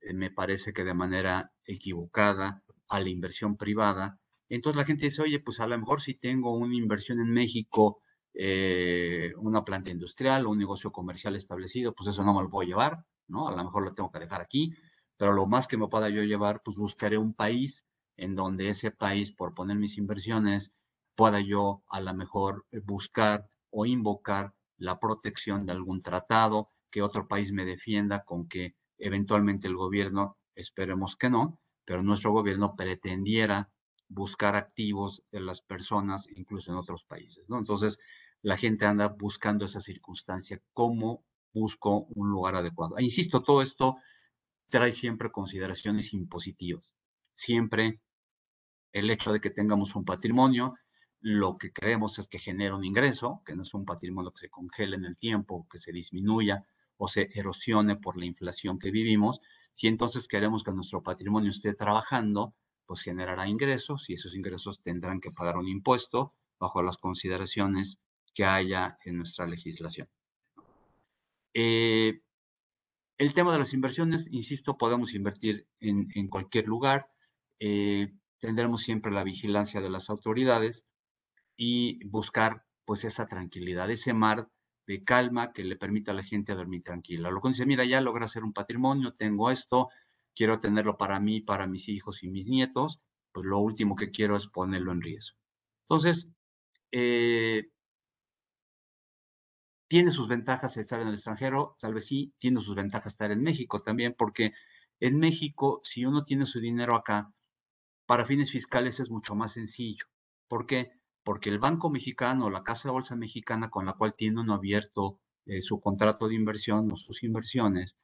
eh, me parece que de manera equivocada, a la inversión privada. Entonces la gente dice, oye, pues a lo mejor si tengo una inversión en México, eh, una planta industrial o un negocio comercial establecido, pues eso no me lo puedo llevar, ¿no? A lo mejor lo tengo que dejar aquí, pero lo más que me pueda yo llevar, pues buscaré un país en donde ese país, por poner mis inversiones, pueda yo a lo mejor buscar o invocar la protección de algún tratado, que otro país me defienda con que eventualmente el gobierno, esperemos que no, pero nuestro gobierno pretendiera buscar activos de las personas, incluso en otros países, ¿no? Entonces, la gente anda buscando esa circunstancia, cómo busco un lugar adecuado. E insisto, todo esto trae siempre consideraciones impositivas. Siempre el hecho de que tengamos un patrimonio, lo que creemos es que genera un ingreso, que no es un patrimonio que se congele en el tiempo, que se disminuya o se erosione por la inflación que vivimos. Si entonces queremos que nuestro patrimonio esté trabajando, pues generará ingresos y esos ingresos tendrán que pagar un impuesto bajo las consideraciones que haya en nuestra legislación. Eh, el tema de las inversiones, insisto, podemos invertir en, cualquier lugar. Eh, tendremos siempre la vigilancia de las autoridades y buscar pues esa tranquilidad, ese mar de calma que le permita a la gente dormir tranquila. Lo que dice, mira, ya logré hacer un patrimonio, tengo esto, quiero tenerlo para mí, para mis hijos y mis nietos, pues lo último que quiero es ponerlo en riesgo. Entonces, eh, tiene sus ventajas estar en el extranjero, tal vez sí, tiene sus ventajas estar en México también, porque en México, si uno tiene su dinero acá, para fines fiscales es mucho más sencillo. ¿Por qué? Porque el Banco Mexicano, la Casa de Bolsa Mexicana con la cual tiene uno abierto eh, su contrato de inversión o sus inversiones,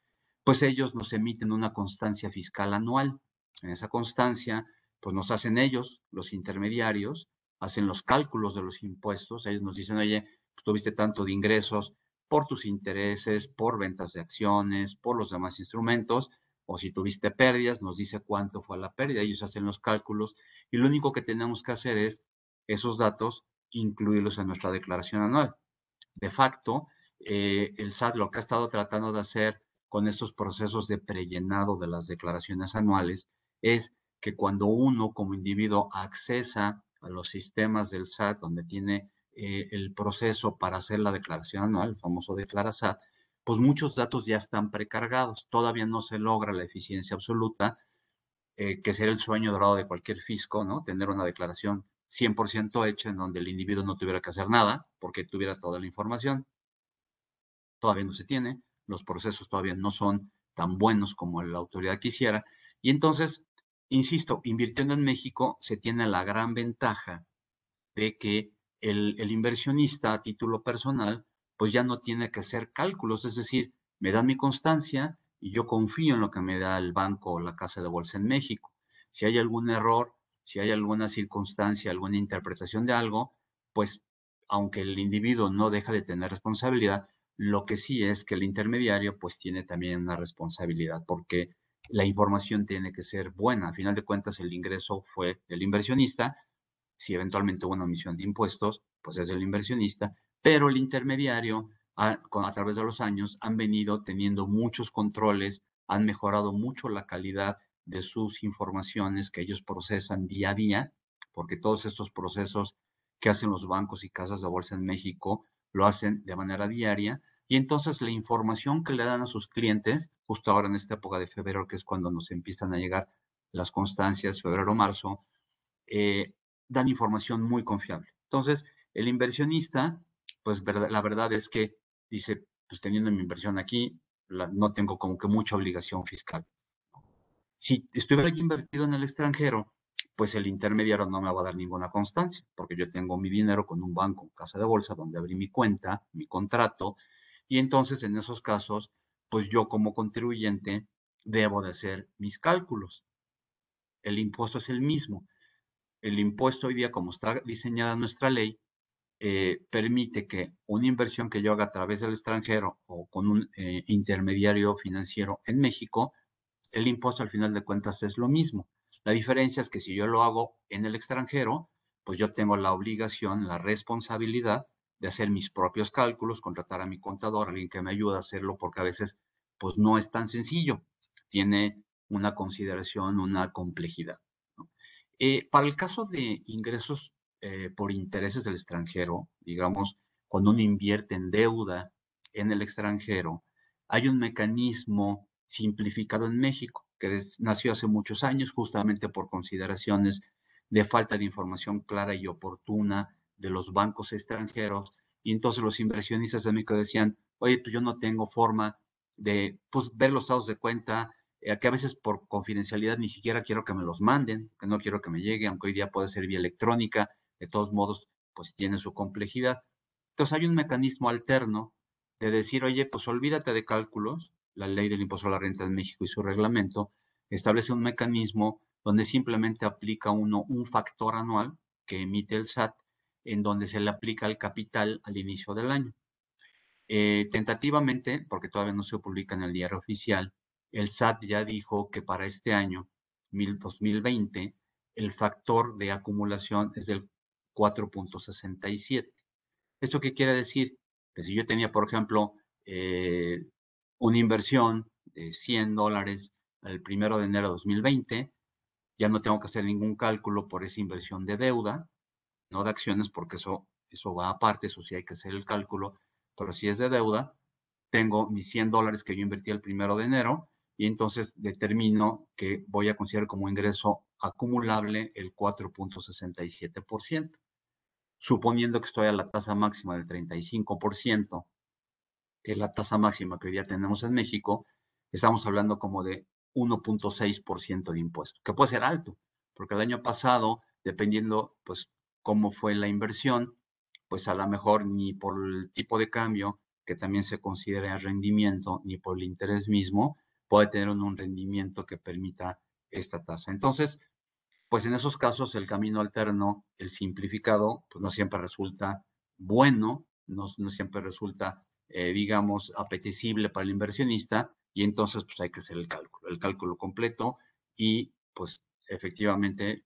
pues ellos nos emiten una constancia fiscal anual. En esa constancia, pues nos hacen ellos, los intermediarios, hacen los cálculos de los impuestos, ellos nos dicen, oye, pues, tuviste tanto de ingresos por tus intereses, por ventas de acciones, por los demás instrumentos, o si tuviste pérdidas, nos dice cuánto fue la pérdida, ellos hacen los cálculos y lo único que tenemos que hacer es esos datos incluirlos en nuestra declaración anual. De facto, eh, el SAT lo que ha estado tratando de hacer con estos procesos de prellenado de las declaraciones anuales es que cuando uno como individuo accesa a los sistemas del SAT, donde tiene eh, el proceso para hacer la declaración anual, el famoso declara SAT, pues muchos datos ya están precargados. Todavía no se logra la eficiencia absoluta, eh, que sería el sueño dorado de cualquier fisco, ¿no? Tener una declaración 100% hecha en donde el individuo no tuviera que hacer nada porque tuviera toda la información. Todavía no se tiene, los procesos todavía no son tan buenos como la autoridad quisiera. Y entonces, insisto, invirtiendo en México se tiene la gran ventaja de que el inversionista a título personal pues ya no tiene que hacer cálculos, es decir, me dan mi constancia y yo confío en lo que me da el banco o la casa de bolsa en México. Si hay algún error, si hay alguna circunstancia, alguna interpretación de algo, pues aunque el individuo no deja de tener responsabilidad, lo que sí es que el intermediario pues tiene también una responsabilidad porque la información tiene que ser buena. A final de cuentas, el ingreso fue del inversionista. Si eventualmente hubo una omisión de impuestos, pues es del inversionista pero el intermediario a, través de los años han venido teniendo muchos controles, han mejorado mucho la calidad de sus informaciones que ellos procesan día a día, porque todos estos procesos que hacen los bancos y casas de bolsa en México lo hacen de manera diaria. Y entonces la información que le dan a sus clientes, justo ahora en esta época de febrero, que es cuando nos empiezan a llegar las constancias, febrero-marzo, eh, dan información muy confiable. Entonces, el inversionista pues la verdad es que dice, pues teniendo mi inversión aquí, no tengo como que mucha obligación fiscal. Si estuviera yo invertido en el extranjero, pues el intermediario no me va a dar ninguna constancia, porque yo tengo mi dinero con un banco, casa de bolsa, donde abrí mi cuenta, mi contrato, y entonces en esos casos, pues yo como contribuyente debo de hacer mis cálculos. El impuesto es el mismo. El impuesto hoy día, como está diseñada nuestra ley, eh, permite que una inversión que yo haga a través del extranjero o con un eh, intermediario financiero en México, el impuesto al final de cuentas es lo mismo. La diferencia es que si yo lo hago en el extranjero, pues yo tengo la obligación, la responsabilidad de hacer mis propios cálculos, contratar a mi contador, alguien que me ayude a hacerlo, porque a veces pues no es tan sencillo, tiene una consideración, una complejidad. Eh, para el caso de ingresos eh, por intereses del extranjero, digamos, cuando uno invierte en deuda en el extranjero, hay un mecanismo simplificado en México que nació hace muchos años justamente por consideraciones de falta de información clara y oportuna de los bancos extranjeros. Y entonces los inversionistas de México decían, oye, pues yo no tengo forma de pues, ver los estados de cuenta, eh, que a veces por confidencialidad ni siquiera quiero que me los manden, que no quiero que me llegue, aunque hoy día puede ser vía electrónica, de todos modos, pues tiene su complejidad. Entonces hay un mecanismo alterno de decir, oye, pues olvídate de cálculos, la ley del impuesto a la renta en México y su reglamento establece un mecanismo donde simplemente aplica uno un factor anual que emite el SAT, en donde se le aplica el capital al inicio del año. Eh, tentativamente, porque todavía no se publica en el diario oficial, el SAT ya dijo que para este año, 2020, el factor de acumulación es del 4.67. ¿Esto qué quiere decir? Que si yo tenía, por ejemplo, eh, una inversión de 100 dólares el primero de enero de 2020, ya no tengo que hacer ningún cálculo por esa inversión de deuda, no de acciones, porque eso, eso va aparte, eso sí hay que hacer el cálculo, pero si es de deuda, tengo mis 100 dólares que yo invertí el primero de enero y entonces determino que voy a considerar como ingreso acumulable el 4.67%. Suponiendo que estoy a la tasa máxima del 35%, que es la tasa máxima que hoy día tenemos en México, estamos hablando como de 1.6% de impuesto, que puede ser alto, porque el año pasado, dependiendo pues cómo fue la inversión, pues a lo mejor ni por el tipo de cambio, que también se considera rendimiento, ni por el interés mismo, puede tener un rendimiento que permita esta tasa. Entonces, pues en esos casos el camino alterno, el simplificado, pues no siempre resulta bueno, no, siempre resulta, eh, digamos, apetecible para el inversionista y entonces pues hay que hacer el cálculo, el cálculo completo y pues efectivamente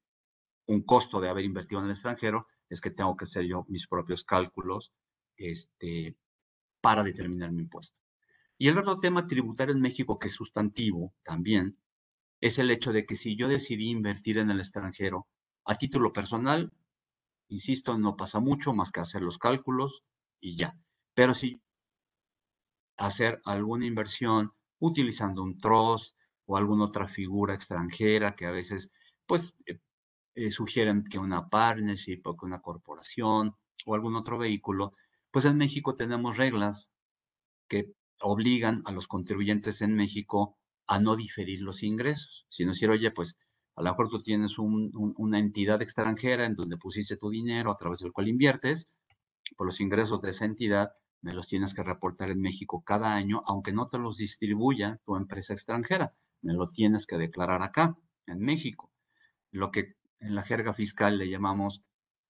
un costo de haber invertido en el extranjero es que tengo que hacer yo mis propios cálculos este, para determinar mi impuesto. Y el otro tema tributario en México que es sustantivo también es el hecho de que si yo decidí invertir en el extranjero a título personal, insisto, no pasa mucho más que hacer los cálculos y ya. Pero si hacer alguna inversión utilizando un trust o alguna otra figura extranjera que a veces, pues, eh, eh, sugieren que una partnership o que una corporación o algún otro vehículo, pues en México tenemos reglas que obligan a los contribuyentes en México a no diferir los ingresos, sino decir, oye, pues a lo mejor tú tienes una entidad extranjera en donde pusiste tu dinero a través del cual inviertes, por los ingresos de esa entidad me los tienes que reportar en México cada año, aunque no te los distribuya tu empresa extranjera, me lo tienes que declarar acá, en México. Lo que en la jerga fiscal le llamamos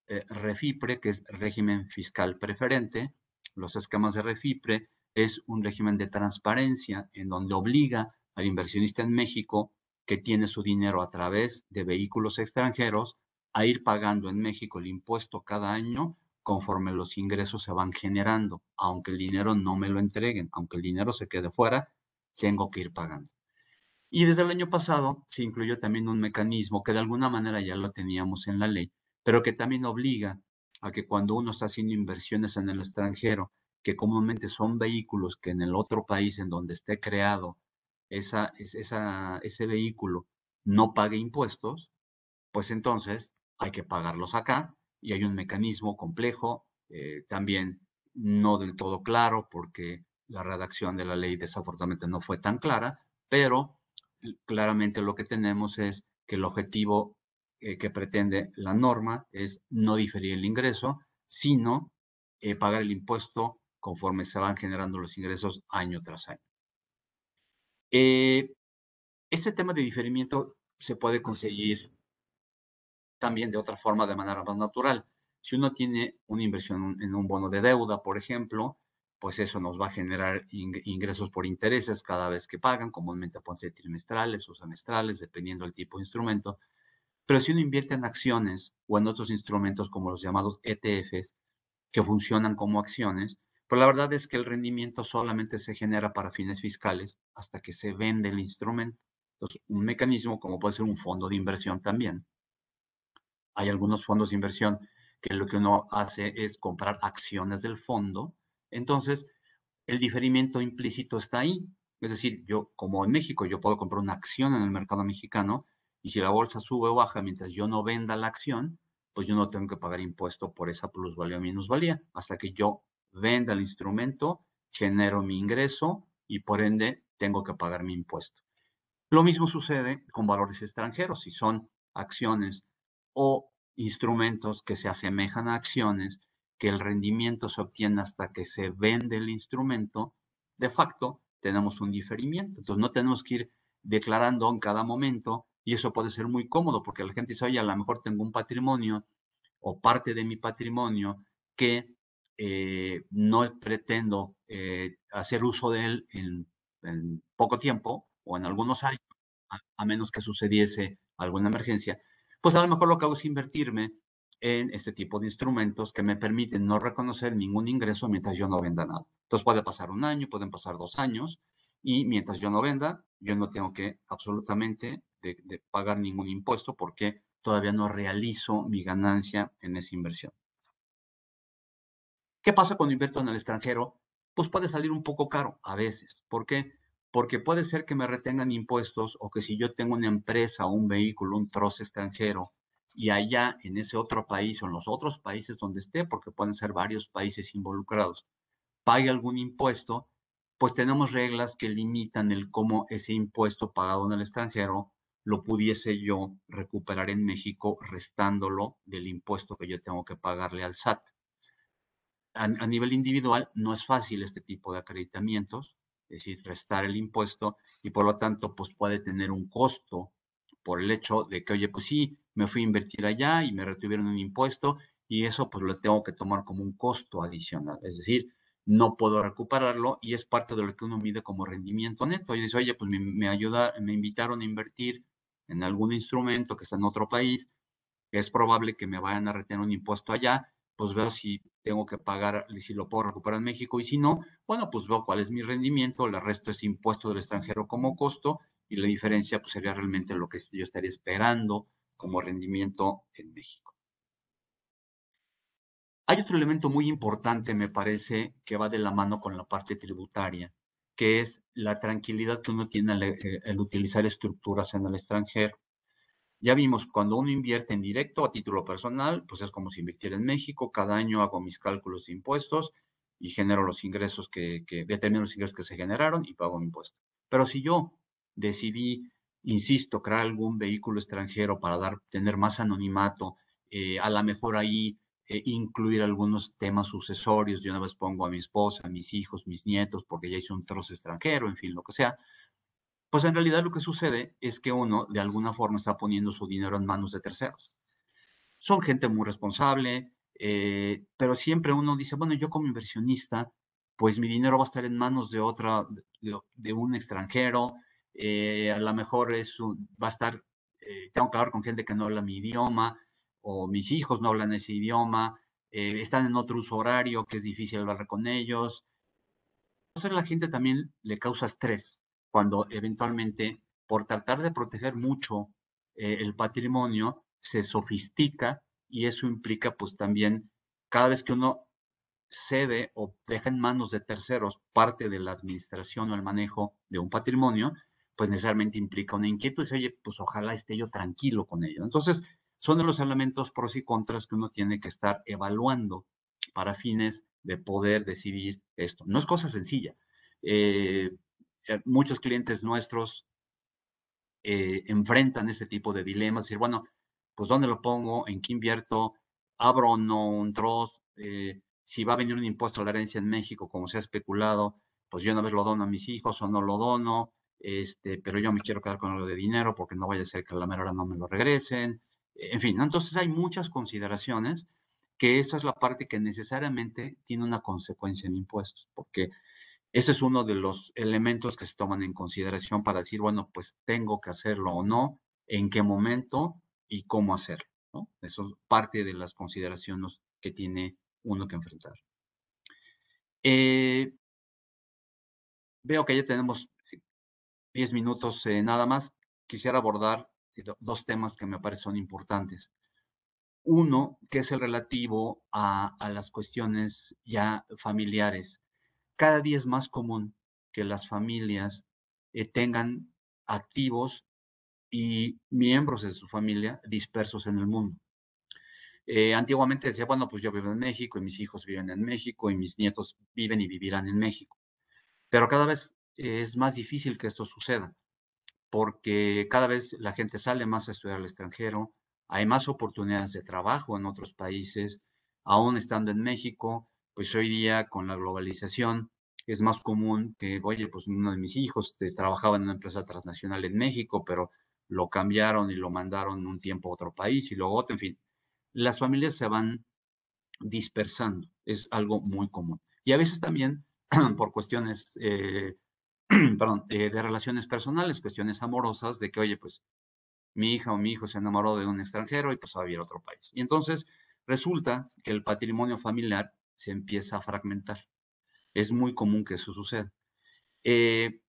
eh, REFIPRE, que es régimen fiscal preferente. Los esquemas de REFIPRE es un régimen de transparencia en donde obliga al inversionista en México que tiene su dinero a través de vehículos extranjeros a ir pagando en México el impuesto cada año conforme los ingresos se van generando. Aunque el dinero no me lo entreguen, aunque el dinero se quede fuera, tengo que ir pagando. Y desde el año pasado se incluyó también un mecanismo que de alguna manera ya lo teníamos en la ley, pero que también obliga a que cuando uno está haciendo inversiones en el extranjero, que comúnmente son vehículos que en el otro país en donde esté creado ese vehículo no pague impuestos, pues entonces hay que pagarlos acá y hay un mecanismo complejo, eh, también no del todo claro porque la redacción de la ley desafortunadamente no fue tan clara, pero claramente lo que tenemos es que el objetivo eh, que pretende la norma es no diferir el ingreso, sino eh, pagar el impuesto conforme se van generando los ingresos año tras año. Eh, este tema de diferimiento se puede conseguir también de otra forma, de manera más natural. Si uno tiene una inversión en un bono de deuda, por ejemplo, pues eso nos va a generar ingresos por intereses cada vez que pagan, comúnmente pueden ser trimestrales o semestrales, dependiendo del tipo de instrumento. Pero si uno invierte en acciones o en otros instrumentos como los llamados ETFs, que funcionan como acciones, pues la verdad es que el rendimiento solamente se genera para fines fiscales hasta que se vende el instrumento. Entonces, un mecanismo como puede ser un fondo de inversión también. Hay algunos fondos de inversión que lo que uno hace es comprar acciones del fondo. Entonces, el diferimiento implícito está ahí. Es decir, yo, como en México, yo puedo comprar una acción en el mercado mexicano y si la bolsa sube o baja mientras yo no venda la acción, pues yo no tengo que pagar impuesto por esa plusvalía o minusvalía hasta que yo venda el instrumento, genero mi ingreso y por ende tengo que pagar mi impuesto. Lo mismo sucede con valores extranjeros, si son acciones o instrumentos que se asemejan a acciones, que el rendimiento se obtiene hasta que se vende el instrumento, de facto tenemos un diferimiento. Entonces no tenemos que ir declarando en cada momento y eso puede ser muy cómodo porque la gente dice, oye, a lo mejor tengo un patrimonio o parte de mi patrimonio que eh, no pretendo eh, hacer uso de él en, poco tiempo o en algunos años, a, menos que sucediese alguna emergencia, pues a lo mejor lo que hago es invertirme en este tipo de instrumentos que me permiten no reconocer ningún ingreso mientras yo no venda nada. Entonces puede pasar un año, pueden pasar dos años, y mientras yo no venda, yo no tengo que absolutamente de pagar ningún impuesto porque todavía no realizo mi ganancia en esa inversión. ¿Qué pasa cuando invierto en el extranjero? Pues puede salir un poco caro a veces. ¿Por qué? Porque puede ser que me retengan impuestos o que si yo tengo una empresa un vehículo, un trozo extranjero, y allá en ese otro país o en los otros países donde esté, porque pueden ser varios países involucrados, pague algún impuesto, pues tenemos reglas que limitan el cómo ese impuesto pagado en el extranjero lo pudiese yo recuperar en México restándolo del impuesto que yo tengo que pagarle al SAT a, nivel individual no es fácil este tipo de acreditamientos. Es decir, restar el impuesto y por lo tanto pues puede tener un costo por el hecho de que, oye, pues sí, me fui a invertir allá y me retuvieron un impuesto y eso pues lo tengo que tomar como un costo adicional, es decir, no puedo recuperarlo y es parte de lo que uno mide como rendimiento neto. Y dice, oye, pues me, me ayuda, me invitaron a invertir en algún instrumento que está en otro país, es probable que me vayan a retener un impuesto allá, pues veo si tengo que pagar, si lo puedo recuperar en México y si no, bueno, pues veo cuál es mi rendimiento, le resto ese impuesto del extranjero como costo y la diferencia pues sería realmente lo que yo estaría esperando como rendimiento en México. Hay otro elemento muy importante, me parece, que va de la mano con la parte tributaria, que es la tranquilidad que uno tiene al, eh, utilizar estructuras en el extranjero. Ya vimos, cuando uno invierte en directo a título personal, pues es como si invirtiera en México. Cada año hago mis cálculos de impuestos y genero los ingresos que, determino los ingresos que se generaron y pago mi impuesto. Pero si yo decidí, insisto, crear algún vehículo extranjero para dar, tener más anonimato, eh, a lo mejor ahí eh, incluir algunos temas sucesorios. Yo una vez pongo a mi esposa, a mis hijos, mis nietos, porque ya hice un trozo extranjero, en fin, lo que sea. Pues en realidad lo que sucede es que uno de alguna forma está poniendo su dinero en manos de terceros. Son gente muy responsable, eh, pero siempre uno dice, bueno, yo como inversionista, pues mi dinero va a estar en manos de otra, de, un extranjero, eh, a lo mejor es va a estar, tengo que hablar con gente que no habla mi idioma, o mis hijos no hablan ese idioma, eh, están en otro uso horario que es difícil hablar con ellos. Entonces la gente también le causa estrés cuando eventualmente, por tratar de proteger mucho eh, el patrimonio, se sofistica y eso implica pues también cada vez que uno cede o deja en manos de terceros parte de la administración o el manejo de un patrimonio, pues necesariamente implica una inquietud y oye, pues ojalá esté yo tranquilo con ello. Entonces, son de los elementos pros y contras que uno tiene que estar evaluando para fines de poder decidir esto. No es cosa sencilla. Eh, muchos clientes nuestros eh, enfrentan ese tipo de dilemas, decir, bueno, pues ¿dónde lo pongo? ¿En qué invierto? ¿Abro o no un trust? si va a venir un impuesto a la herencia en México, como se ha especulado, pues yo una vez lo dono a mis hijos o no lo dono, este, pero yo me quiero quedar con algo de dinero porque no vaya a ser que a la mera hora no me lo regresen en fin, entonces hay muchas consideraciones que esa es la parte que necesariamente tiene una consecuencia en impuestos, porque ese es uno de los elementos que se toman en consideración para decir, bueno, pues tengo que hacerlo o no, en qué momento y cómo hacerlo. Eso es parte de las consideraciones que tiene uno que enfrentar. Eh, veo que ya tenemos 10 minutos eh, nada más. Quisiera abordar dos temas que me parecen importantes. Uno, que es el relativo a, las cuestiones ya familiares. Cada día es más común que las familias eh, tengan activos y miembros de su familia dispersos en el mundo. Eh, antiguamente decía, bueno, pues yo vivo en México y mis hijos viven en México y mis nietos viven y vivirán en México. Pero cada vez es más difícil que esto suceda porque cada vez la gente sale más a estudiar al extranjero, hay más oportunidades de trabajo en otros países, aún estando en México, pues hoy día con la globalización es más común que, oye, pues uno de mis hijos trabajaba en una empresa transnacional en México, pero lo cambiaron y lo mandaron un tiempo a otro país y luego otro, en fin. Las familias se van dispersando, es algo muy común. Y a veces también por cuestiones eh, perdón, eh, de relaciones personales, cuestiones amorosas, de que, oye, pues mi hija o mi hijo se enamoró de un extranjero y pues va a vivir a otro país. Y entonces resulta que el patrimonio familiar se empieza a fragmentar. Es muy común que eso suceda. Eh,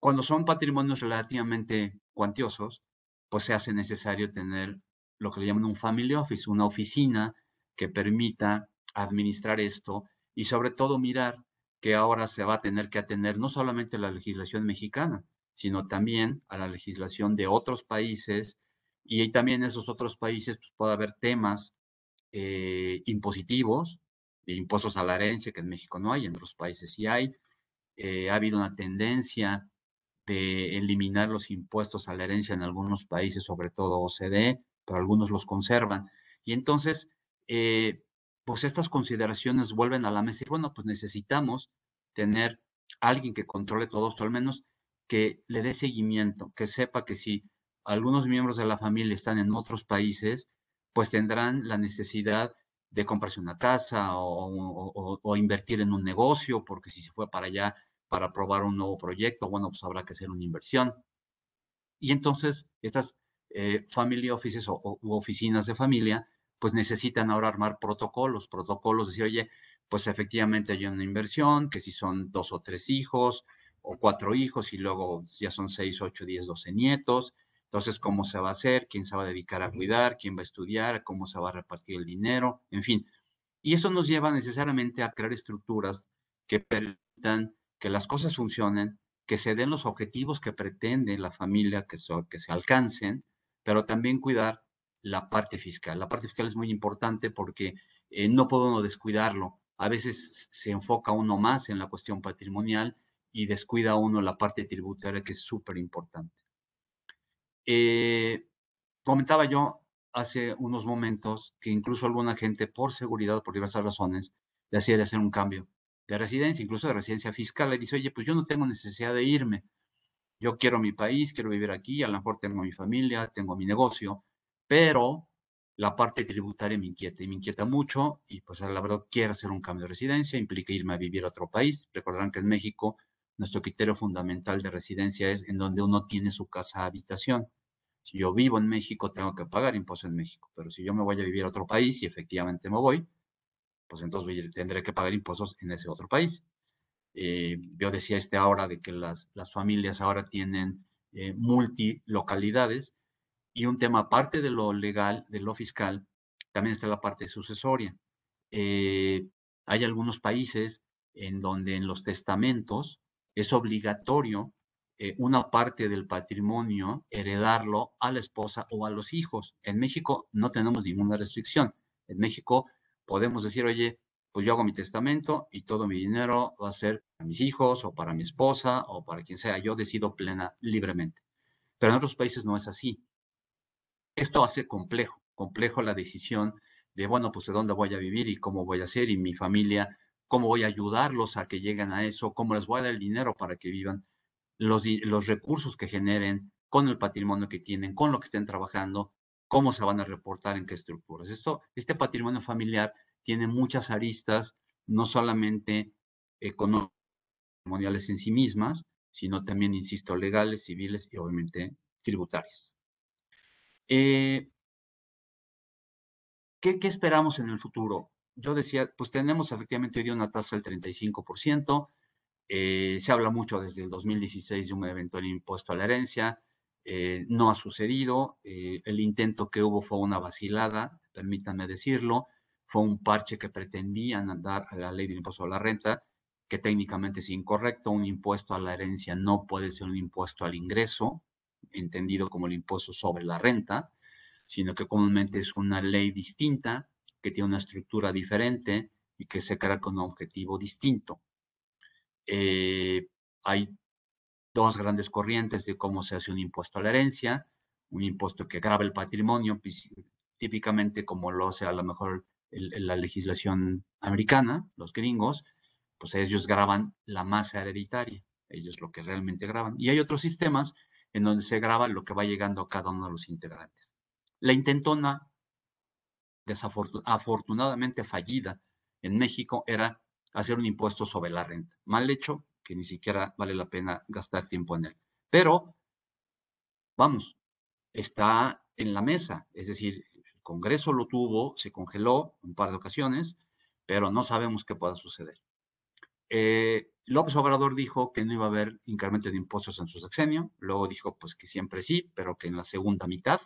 cuando son patrimonios relativamente cuantiosos, pues se hace necesario tener lo que le llaman un family office, una oficina que permita administrar esto y sobre todo mirar que ahora se va a tener que atender no solamente a la legislación mexicana, sino también a la legislación de otros países y también en esos otros países pues, puede haber temas eh, impositivos, de impuestos a la herencia, que en México no hay, en otros países sí hay. Eh, ha habido una tendencia de eliminar los impuestos a la herencia en algunos países, sobre todo OCDE, pero algunos los conservan. Y entonces, eh, pues estas consideraciones vuelven a la mesa y bueno, pues necesitamos tener alguien que controle todo esto, al menos que le dé seguimiento, que sepa que si algunos miembros de la familia están en otros países, pues tendrán la necesidad de comprarse una casa o, invertir en un negocio, porque si se fue para allá para probar un nuevo proyecto, bueno, pues habrá que hacer una inversión. Y entonces estas eh, family offices o, u oficinas de familia, pues necesitan ahora armar protocolos, protocolos, decir, oye, pues efectivamente hay una inversión, que si son dos o tres hijos, o cuatro hijos, y luego ya son seis, ocho, diez, doce nietos, entonces, ¿cómo se va a hacer? ¿Quién se va a dedicar a cuidar? ¿Quién va a estudiar? ¿Cómo se va a repartir el dinero? En fin. Y eso nos lleva necesariamente a crear estructuras que permitan que las cosas funcionen, que se den los objetivos que pretende la familia que, que se alcancen, pero también cuidar la parte fiscal. La parte fiscal es muy importante porque eh, no puede uno descuidarlo. A veces se enfoca uno más en la cuestión patrimonial y descuida uno la parte tributaria que es súper importante. Eh, comentaba yo hace unos momentos que incluso alguna gente, por seguridad, por diversas razones, decía de hacer un cambio de residencia, incluso de residencia fiscal. Le dice, oye, pues yo no tengo necesidad de irme. Yo quiero mi país, quiero vivir aquí, a lo mejor tengo mi familia, tengo mi negocio, pero la parte tributaria me inquieta y me inquieta mucho y pues la verdad quiero hacer un cambio de residencia, implica irme a vivir a otro país. Recordarán que en México nuestro criterio fundamental de residencia es en donde uno tiene su casa habitación. Si yo vivo en México, tengo que pagar impuestos en México, pero si yo me voy a vivir a otro país y efectivamente me voy, pues entonces tendré que pagar impuestos en ese otro país. Eh, yo decía este ahora de que las, las familias ahora tienen eh, multilocalidades y un tema aparte de lo legal, de lo fiscal, también está la parte sucesoria. Eh, hay algunos países en donde en los testamentos es obligatorio eh, una parte del patrimonio heredarlo a la esposa o a los hijos. En México no tenemos ninguna restricción. En México podemos decir, oye, pues yo hago mi testamento y todo mi dinero va a ser para mis hijos o para mi esposa o para quien sea. Yo decido plena, libremente. Pero en otros países no es así. Esto hace complejo, complejo la decisión de, bueno, pues de dónde voy a vivir y cómo voy a hacer y mi familia, cómo voy a ayudarlos a que lleguen a eso, cómo les voy a dar el dinero para que vivan los, los recursos que generen, con el patrimonio que tienen, con lo que estén trabajando, cómo se van a reportar, en qué estructuras. Esto, este patrimonio familiar tiene muchas aristas, no solamente económicas en sí mismas, sino también, insisto, legales, civiles y obviamente tributarias. Eh, ¿qué, ¿Qué esperamos en el futuro? Yo decía, pues tenemos efectivamente hoy día una tasa del 35%, eh, se habla mucho desde el 2016 de un eventual impuesto a la herencia. Eh, no ha sucedido. Eh, el intento que hubo fue una vacilada, permítanme decirlo. Fue un parche que pretendían dar a la ley del impuesto a la renta, que técnicamente es incorrecto. Un impuesto a la herencia no puede ser un impuesto al ingreso, entendido como el impuesto sobre la renta, sino que comúnmente es una ley distinta, que tiene una estructura diferente y que se crea con un objetivo distinto. Eh, hay dos grandes corrientes de cómo se hace un impuesto a la herencia, un impuesto que graba el patrimonio, típicamente como lo hace a lo mejor la legislación americana, los gringos, pues ellos graban la masa hereditaria, ellos lo que realmente graban. Y hay otros sistemas en donde se graba lo que va llegando a cada uno de los integrantes. La intentona, desafortunadamente fallida en México, era hacer un impuesto sobre la renta. Mal hecho, que ni siquiera vale la pena gastar tiempo en él. Pero, vamos, está en la mesa, es decir, el Congreso lo tuvo, se congeló un par de ocasiones, pero no sabemos qué pueda suceder. Eh, López Obrador dijo que no iba a haber incremento de impuestos en su sexenio, luego dijo pues que siempre sí, pero que en la segunda mitad,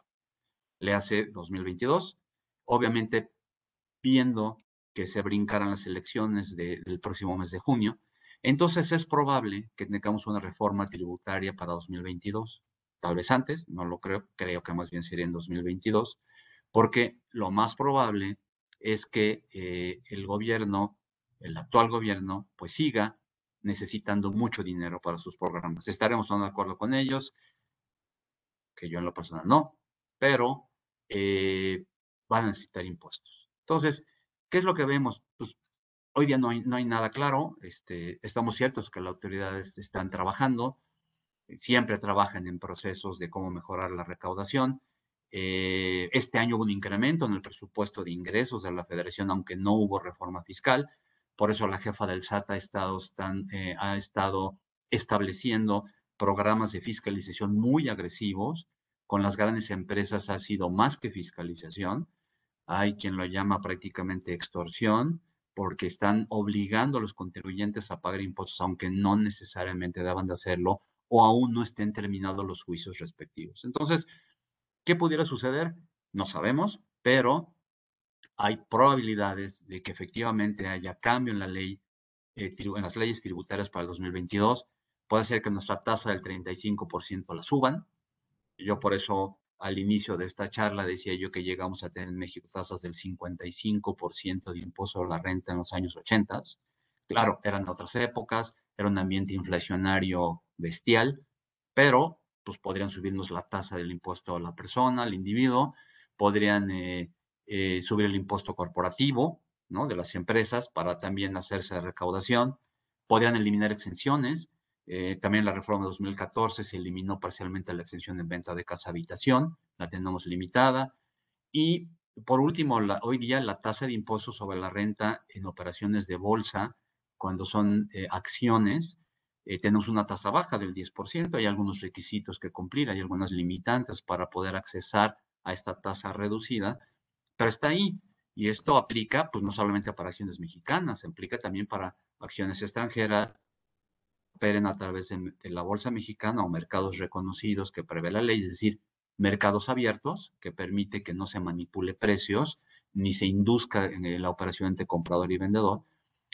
le hace 2022, obviamente viendo que se brincaran las elecciones del próximo mes de junio, entonces es probable que tengamos una reforma tributaria para 2022. Tal vez antes, no lo creo, creo que más bien sería en 2022, porque lo más probable es que eh, el gobierno, el actual gobierno, pues siga necesitando mucho dinero para sus programas. Estaremos de acuerdo con ellos, que yo en lo personal no, pero eh, van a necesitar impuestos. Entonces, ¿Qué es lo que vemos? Pues hoy día no hay, no hay nada claro. Este, estamos ciertos que las autoridades están trabajando, siempre trabajan en procesos de cómo mejorar la recaudación. Eh, este año hubo un incremento en el presupuesto de ingresos de la federación, aunque no hubo reforma fiscal. Por eso la jefa del SAT ha estado, eh, ha estado estableciendo programas de fiscalización muy agresivos. Con las grandes empresas ha sido más que fiscalización. Hay quien lo llama prácticamente extorsión, porque están obligando a los contribuyentes a pagar impuestos, aunque no necesariamente deban de hacerlo o aún no estén terminados los juicios respectivos. Entonces, ¿qué pudiera suceder? No sabemos, pero hay probabilidades de que efectivamente haya cambio en la ley, eh, en las leyes tributarias para el 2022 Puede ser que nuestra tasa del 35% la suban. Yo por eso al inicio de esta charla decía yo que llegamos a tener en México tasas del 55% de impuesto a la renta en los años 80. Claro, eran otras épocas, era un ambiente inflacionario bestial, pero pues podrían subirnos la tasa del impuesto a la persona, al individuo, podrían eh, eh, subir el impuesto corporativo, ¿no? De las empresas para también hacerse recaudación, podrían eliminar exenciones, eh, también la reforma de 2014 se eliminó parcialmente la exención de venta de casa habitación, la tenemos limitada. Y por último, hoy día la tasa de impuestos sobre la renta en operaciones de bolsa, cuando son eh, acciones, eh, tenemos una tasa baja del 10%. Hay algunos requisitos que cumplir, hay algunas limitantes para poder accesar a esta tasa reducida, pero está ahí. Y esto aplica, pues no solamente para acciones mexicanas, aplica también para acciones extranjeras, operen a través de, la bolsa mexicana o mercados reconocidos que prevé la ley, es decir, mercados abiertos que permite que no se manipule precios ni se induzca en la operación entre comprador y vendedor.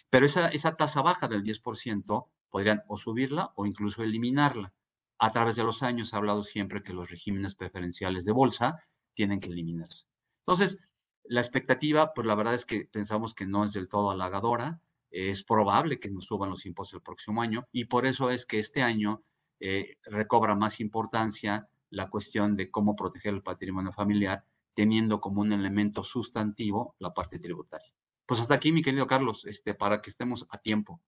Pero esa, tasa baja del 10% podrían o subirla o incluso eliminarla. A través de los años ha hablado siempre que los regímenes preferenciales de bolsa tienen que eliminarse. Entonces, la expectativa, pues la verdad es que pensamos que no es del todo halagadora es probable que nos suban los impuestos el próximo año y por eso es que este año eh, recobra más importancia la cuestión de cómo proteger el patrimonio familiar, teniendo como un elemento sustantivo la parte tributaria. Pues hasta aquí, mi querido Carlos, este, para que estemos a tiempo.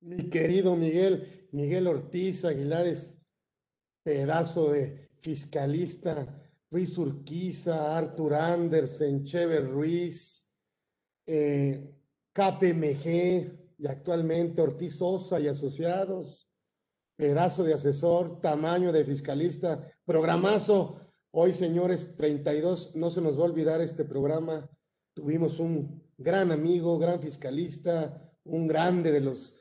Mi querido Miguel, Miguel Ortiz Aguilares, pedazo de fiscalista, Ruiz Urquiza, Artur Andersen, Chever Ruiz, eh, KPMG y actualmente Ortiz Sosa y Asociados, pedazo de asesor, tamaño de fiscalista, programazo. Hoy, señores, 32, no se nos va a olvidar este programa. Tuvimos un gran amigo, gran fiscalista, un grande de los,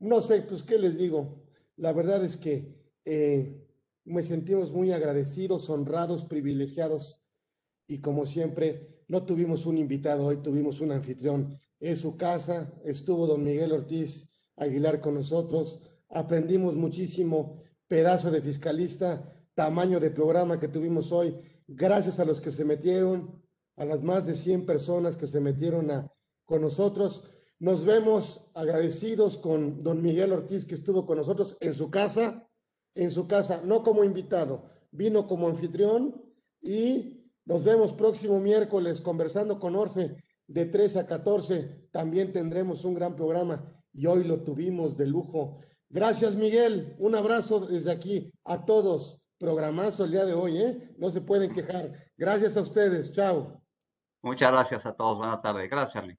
no sé, pues, ¿qué les digo? La verdad es que eh, me sentimos muy agradecidos, honrados, privilegiados y como siempre, no tuvimos un invitado, hoy tuvimos un anfitrión en su casa, estuvo don Miguel Ortiz Aguilar con nosotros, aprendimos muchísimo, pedazo de fiscalista, tamaño de programa que tuvimos hoy, gracias a los que se metieron, a las más de 100 personas que se metieron a, con nosotros. Nos vemos agradecidos con don Miguel Ortiz que estuvo con nosotros en su casa, en su casa, no como invitado, vino como anfitrión y nos vemos próximo miércoles conversando con Orfe de 3 a 14 también tendremos un gran programa y hoy lo tuvimos de lujo. Gracias, Miguel. Un abrazo desde aquí a todos. Programazo el día de hoy, ¿eh? No se pueden quejar. Gracias a ustedes. Chao. Muchas gracias a todos. Buenas tardes. Gracias, Charlie.